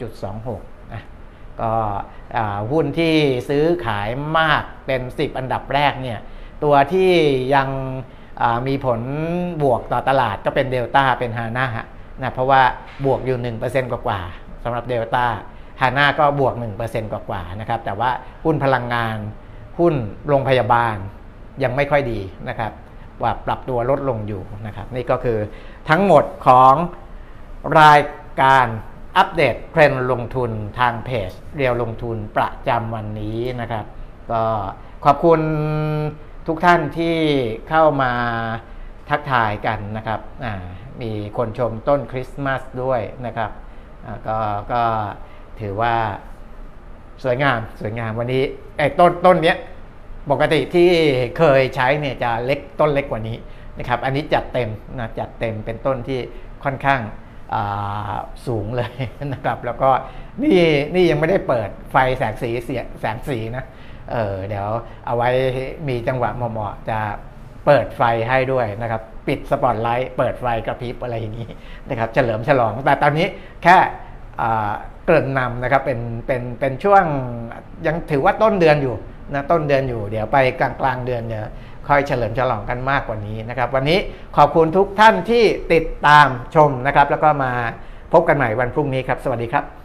857.26นะก็หุ้นที่ซื้อขายมากเป็น 10 อันดับแรกเนี่ย ตัวที่ยังมีผลบวกต่อตลาดก็เป็นเดลต้าเป็นฮาน่านะเพราะว่าบวกอยู่ 1%กว่าๆสำหรับเดลต้าฮาน่าก็บวก 1%กว่าๆนะครับแต่ว่าหุ้นพลังงาน หุ้นโรงพยาบาลยังไม่ค่อยดีนะครับว่าปรับตัวลดลงอยู่นะครับ นี่ก็คือทั้งหมดของรายการอัปเดตเทรนด์ลงทุนทางเพจเรียวลงทุนประจำวันนี้นะครับ ก็ขอบคุณ ทุกท่านที่เข้ามาทักทายกันนะครับมีคนชมต้นคริสต์มาสด้วยนะครับก็ก็ถือว่าสวยงามสวยงามวันนี้ไอ้ต้นต้นเนี้ยปกติที่เคยใช้เนี่ยจะเล็กต้นเล็กกว่านี้นะครับอันนี้จัดเต็มนะจัดเต็มเป็นต้นที่ค่อนข้างสูงเลยนะครับ แล้วก็นี่นี่ยังไม่ได้เปิดไฟแสงสีเสียแสงสีนะ เออเดี๋ยวเอาไว้มีจังหวะเหมาะๆจะเปิดไฟให้ด้วยนะครับ ปิดสปอตไลท์เปิดไฟกระพริบอะไรอย่างนี้นะครับเฉลิมฉลอง แต่ตอนนี้แค่เกริ่นนำนะครับเป็นเป็นเป็นช่วงยังถือว่าต้นเดือนอยู่นะต้นเดือนอยู่เดี๋ยวไปกลางกลางเดือนเดี๋ยวค่อยเฉลิมฉลองกันมากกว่านี้นะครับ วันนี้ขอบคุณทุกท่านที่ติดตามชมนะครับ แล้วก็มาพบกันใหม่วันพรุ่งนี้ครับ สวัสดีครับ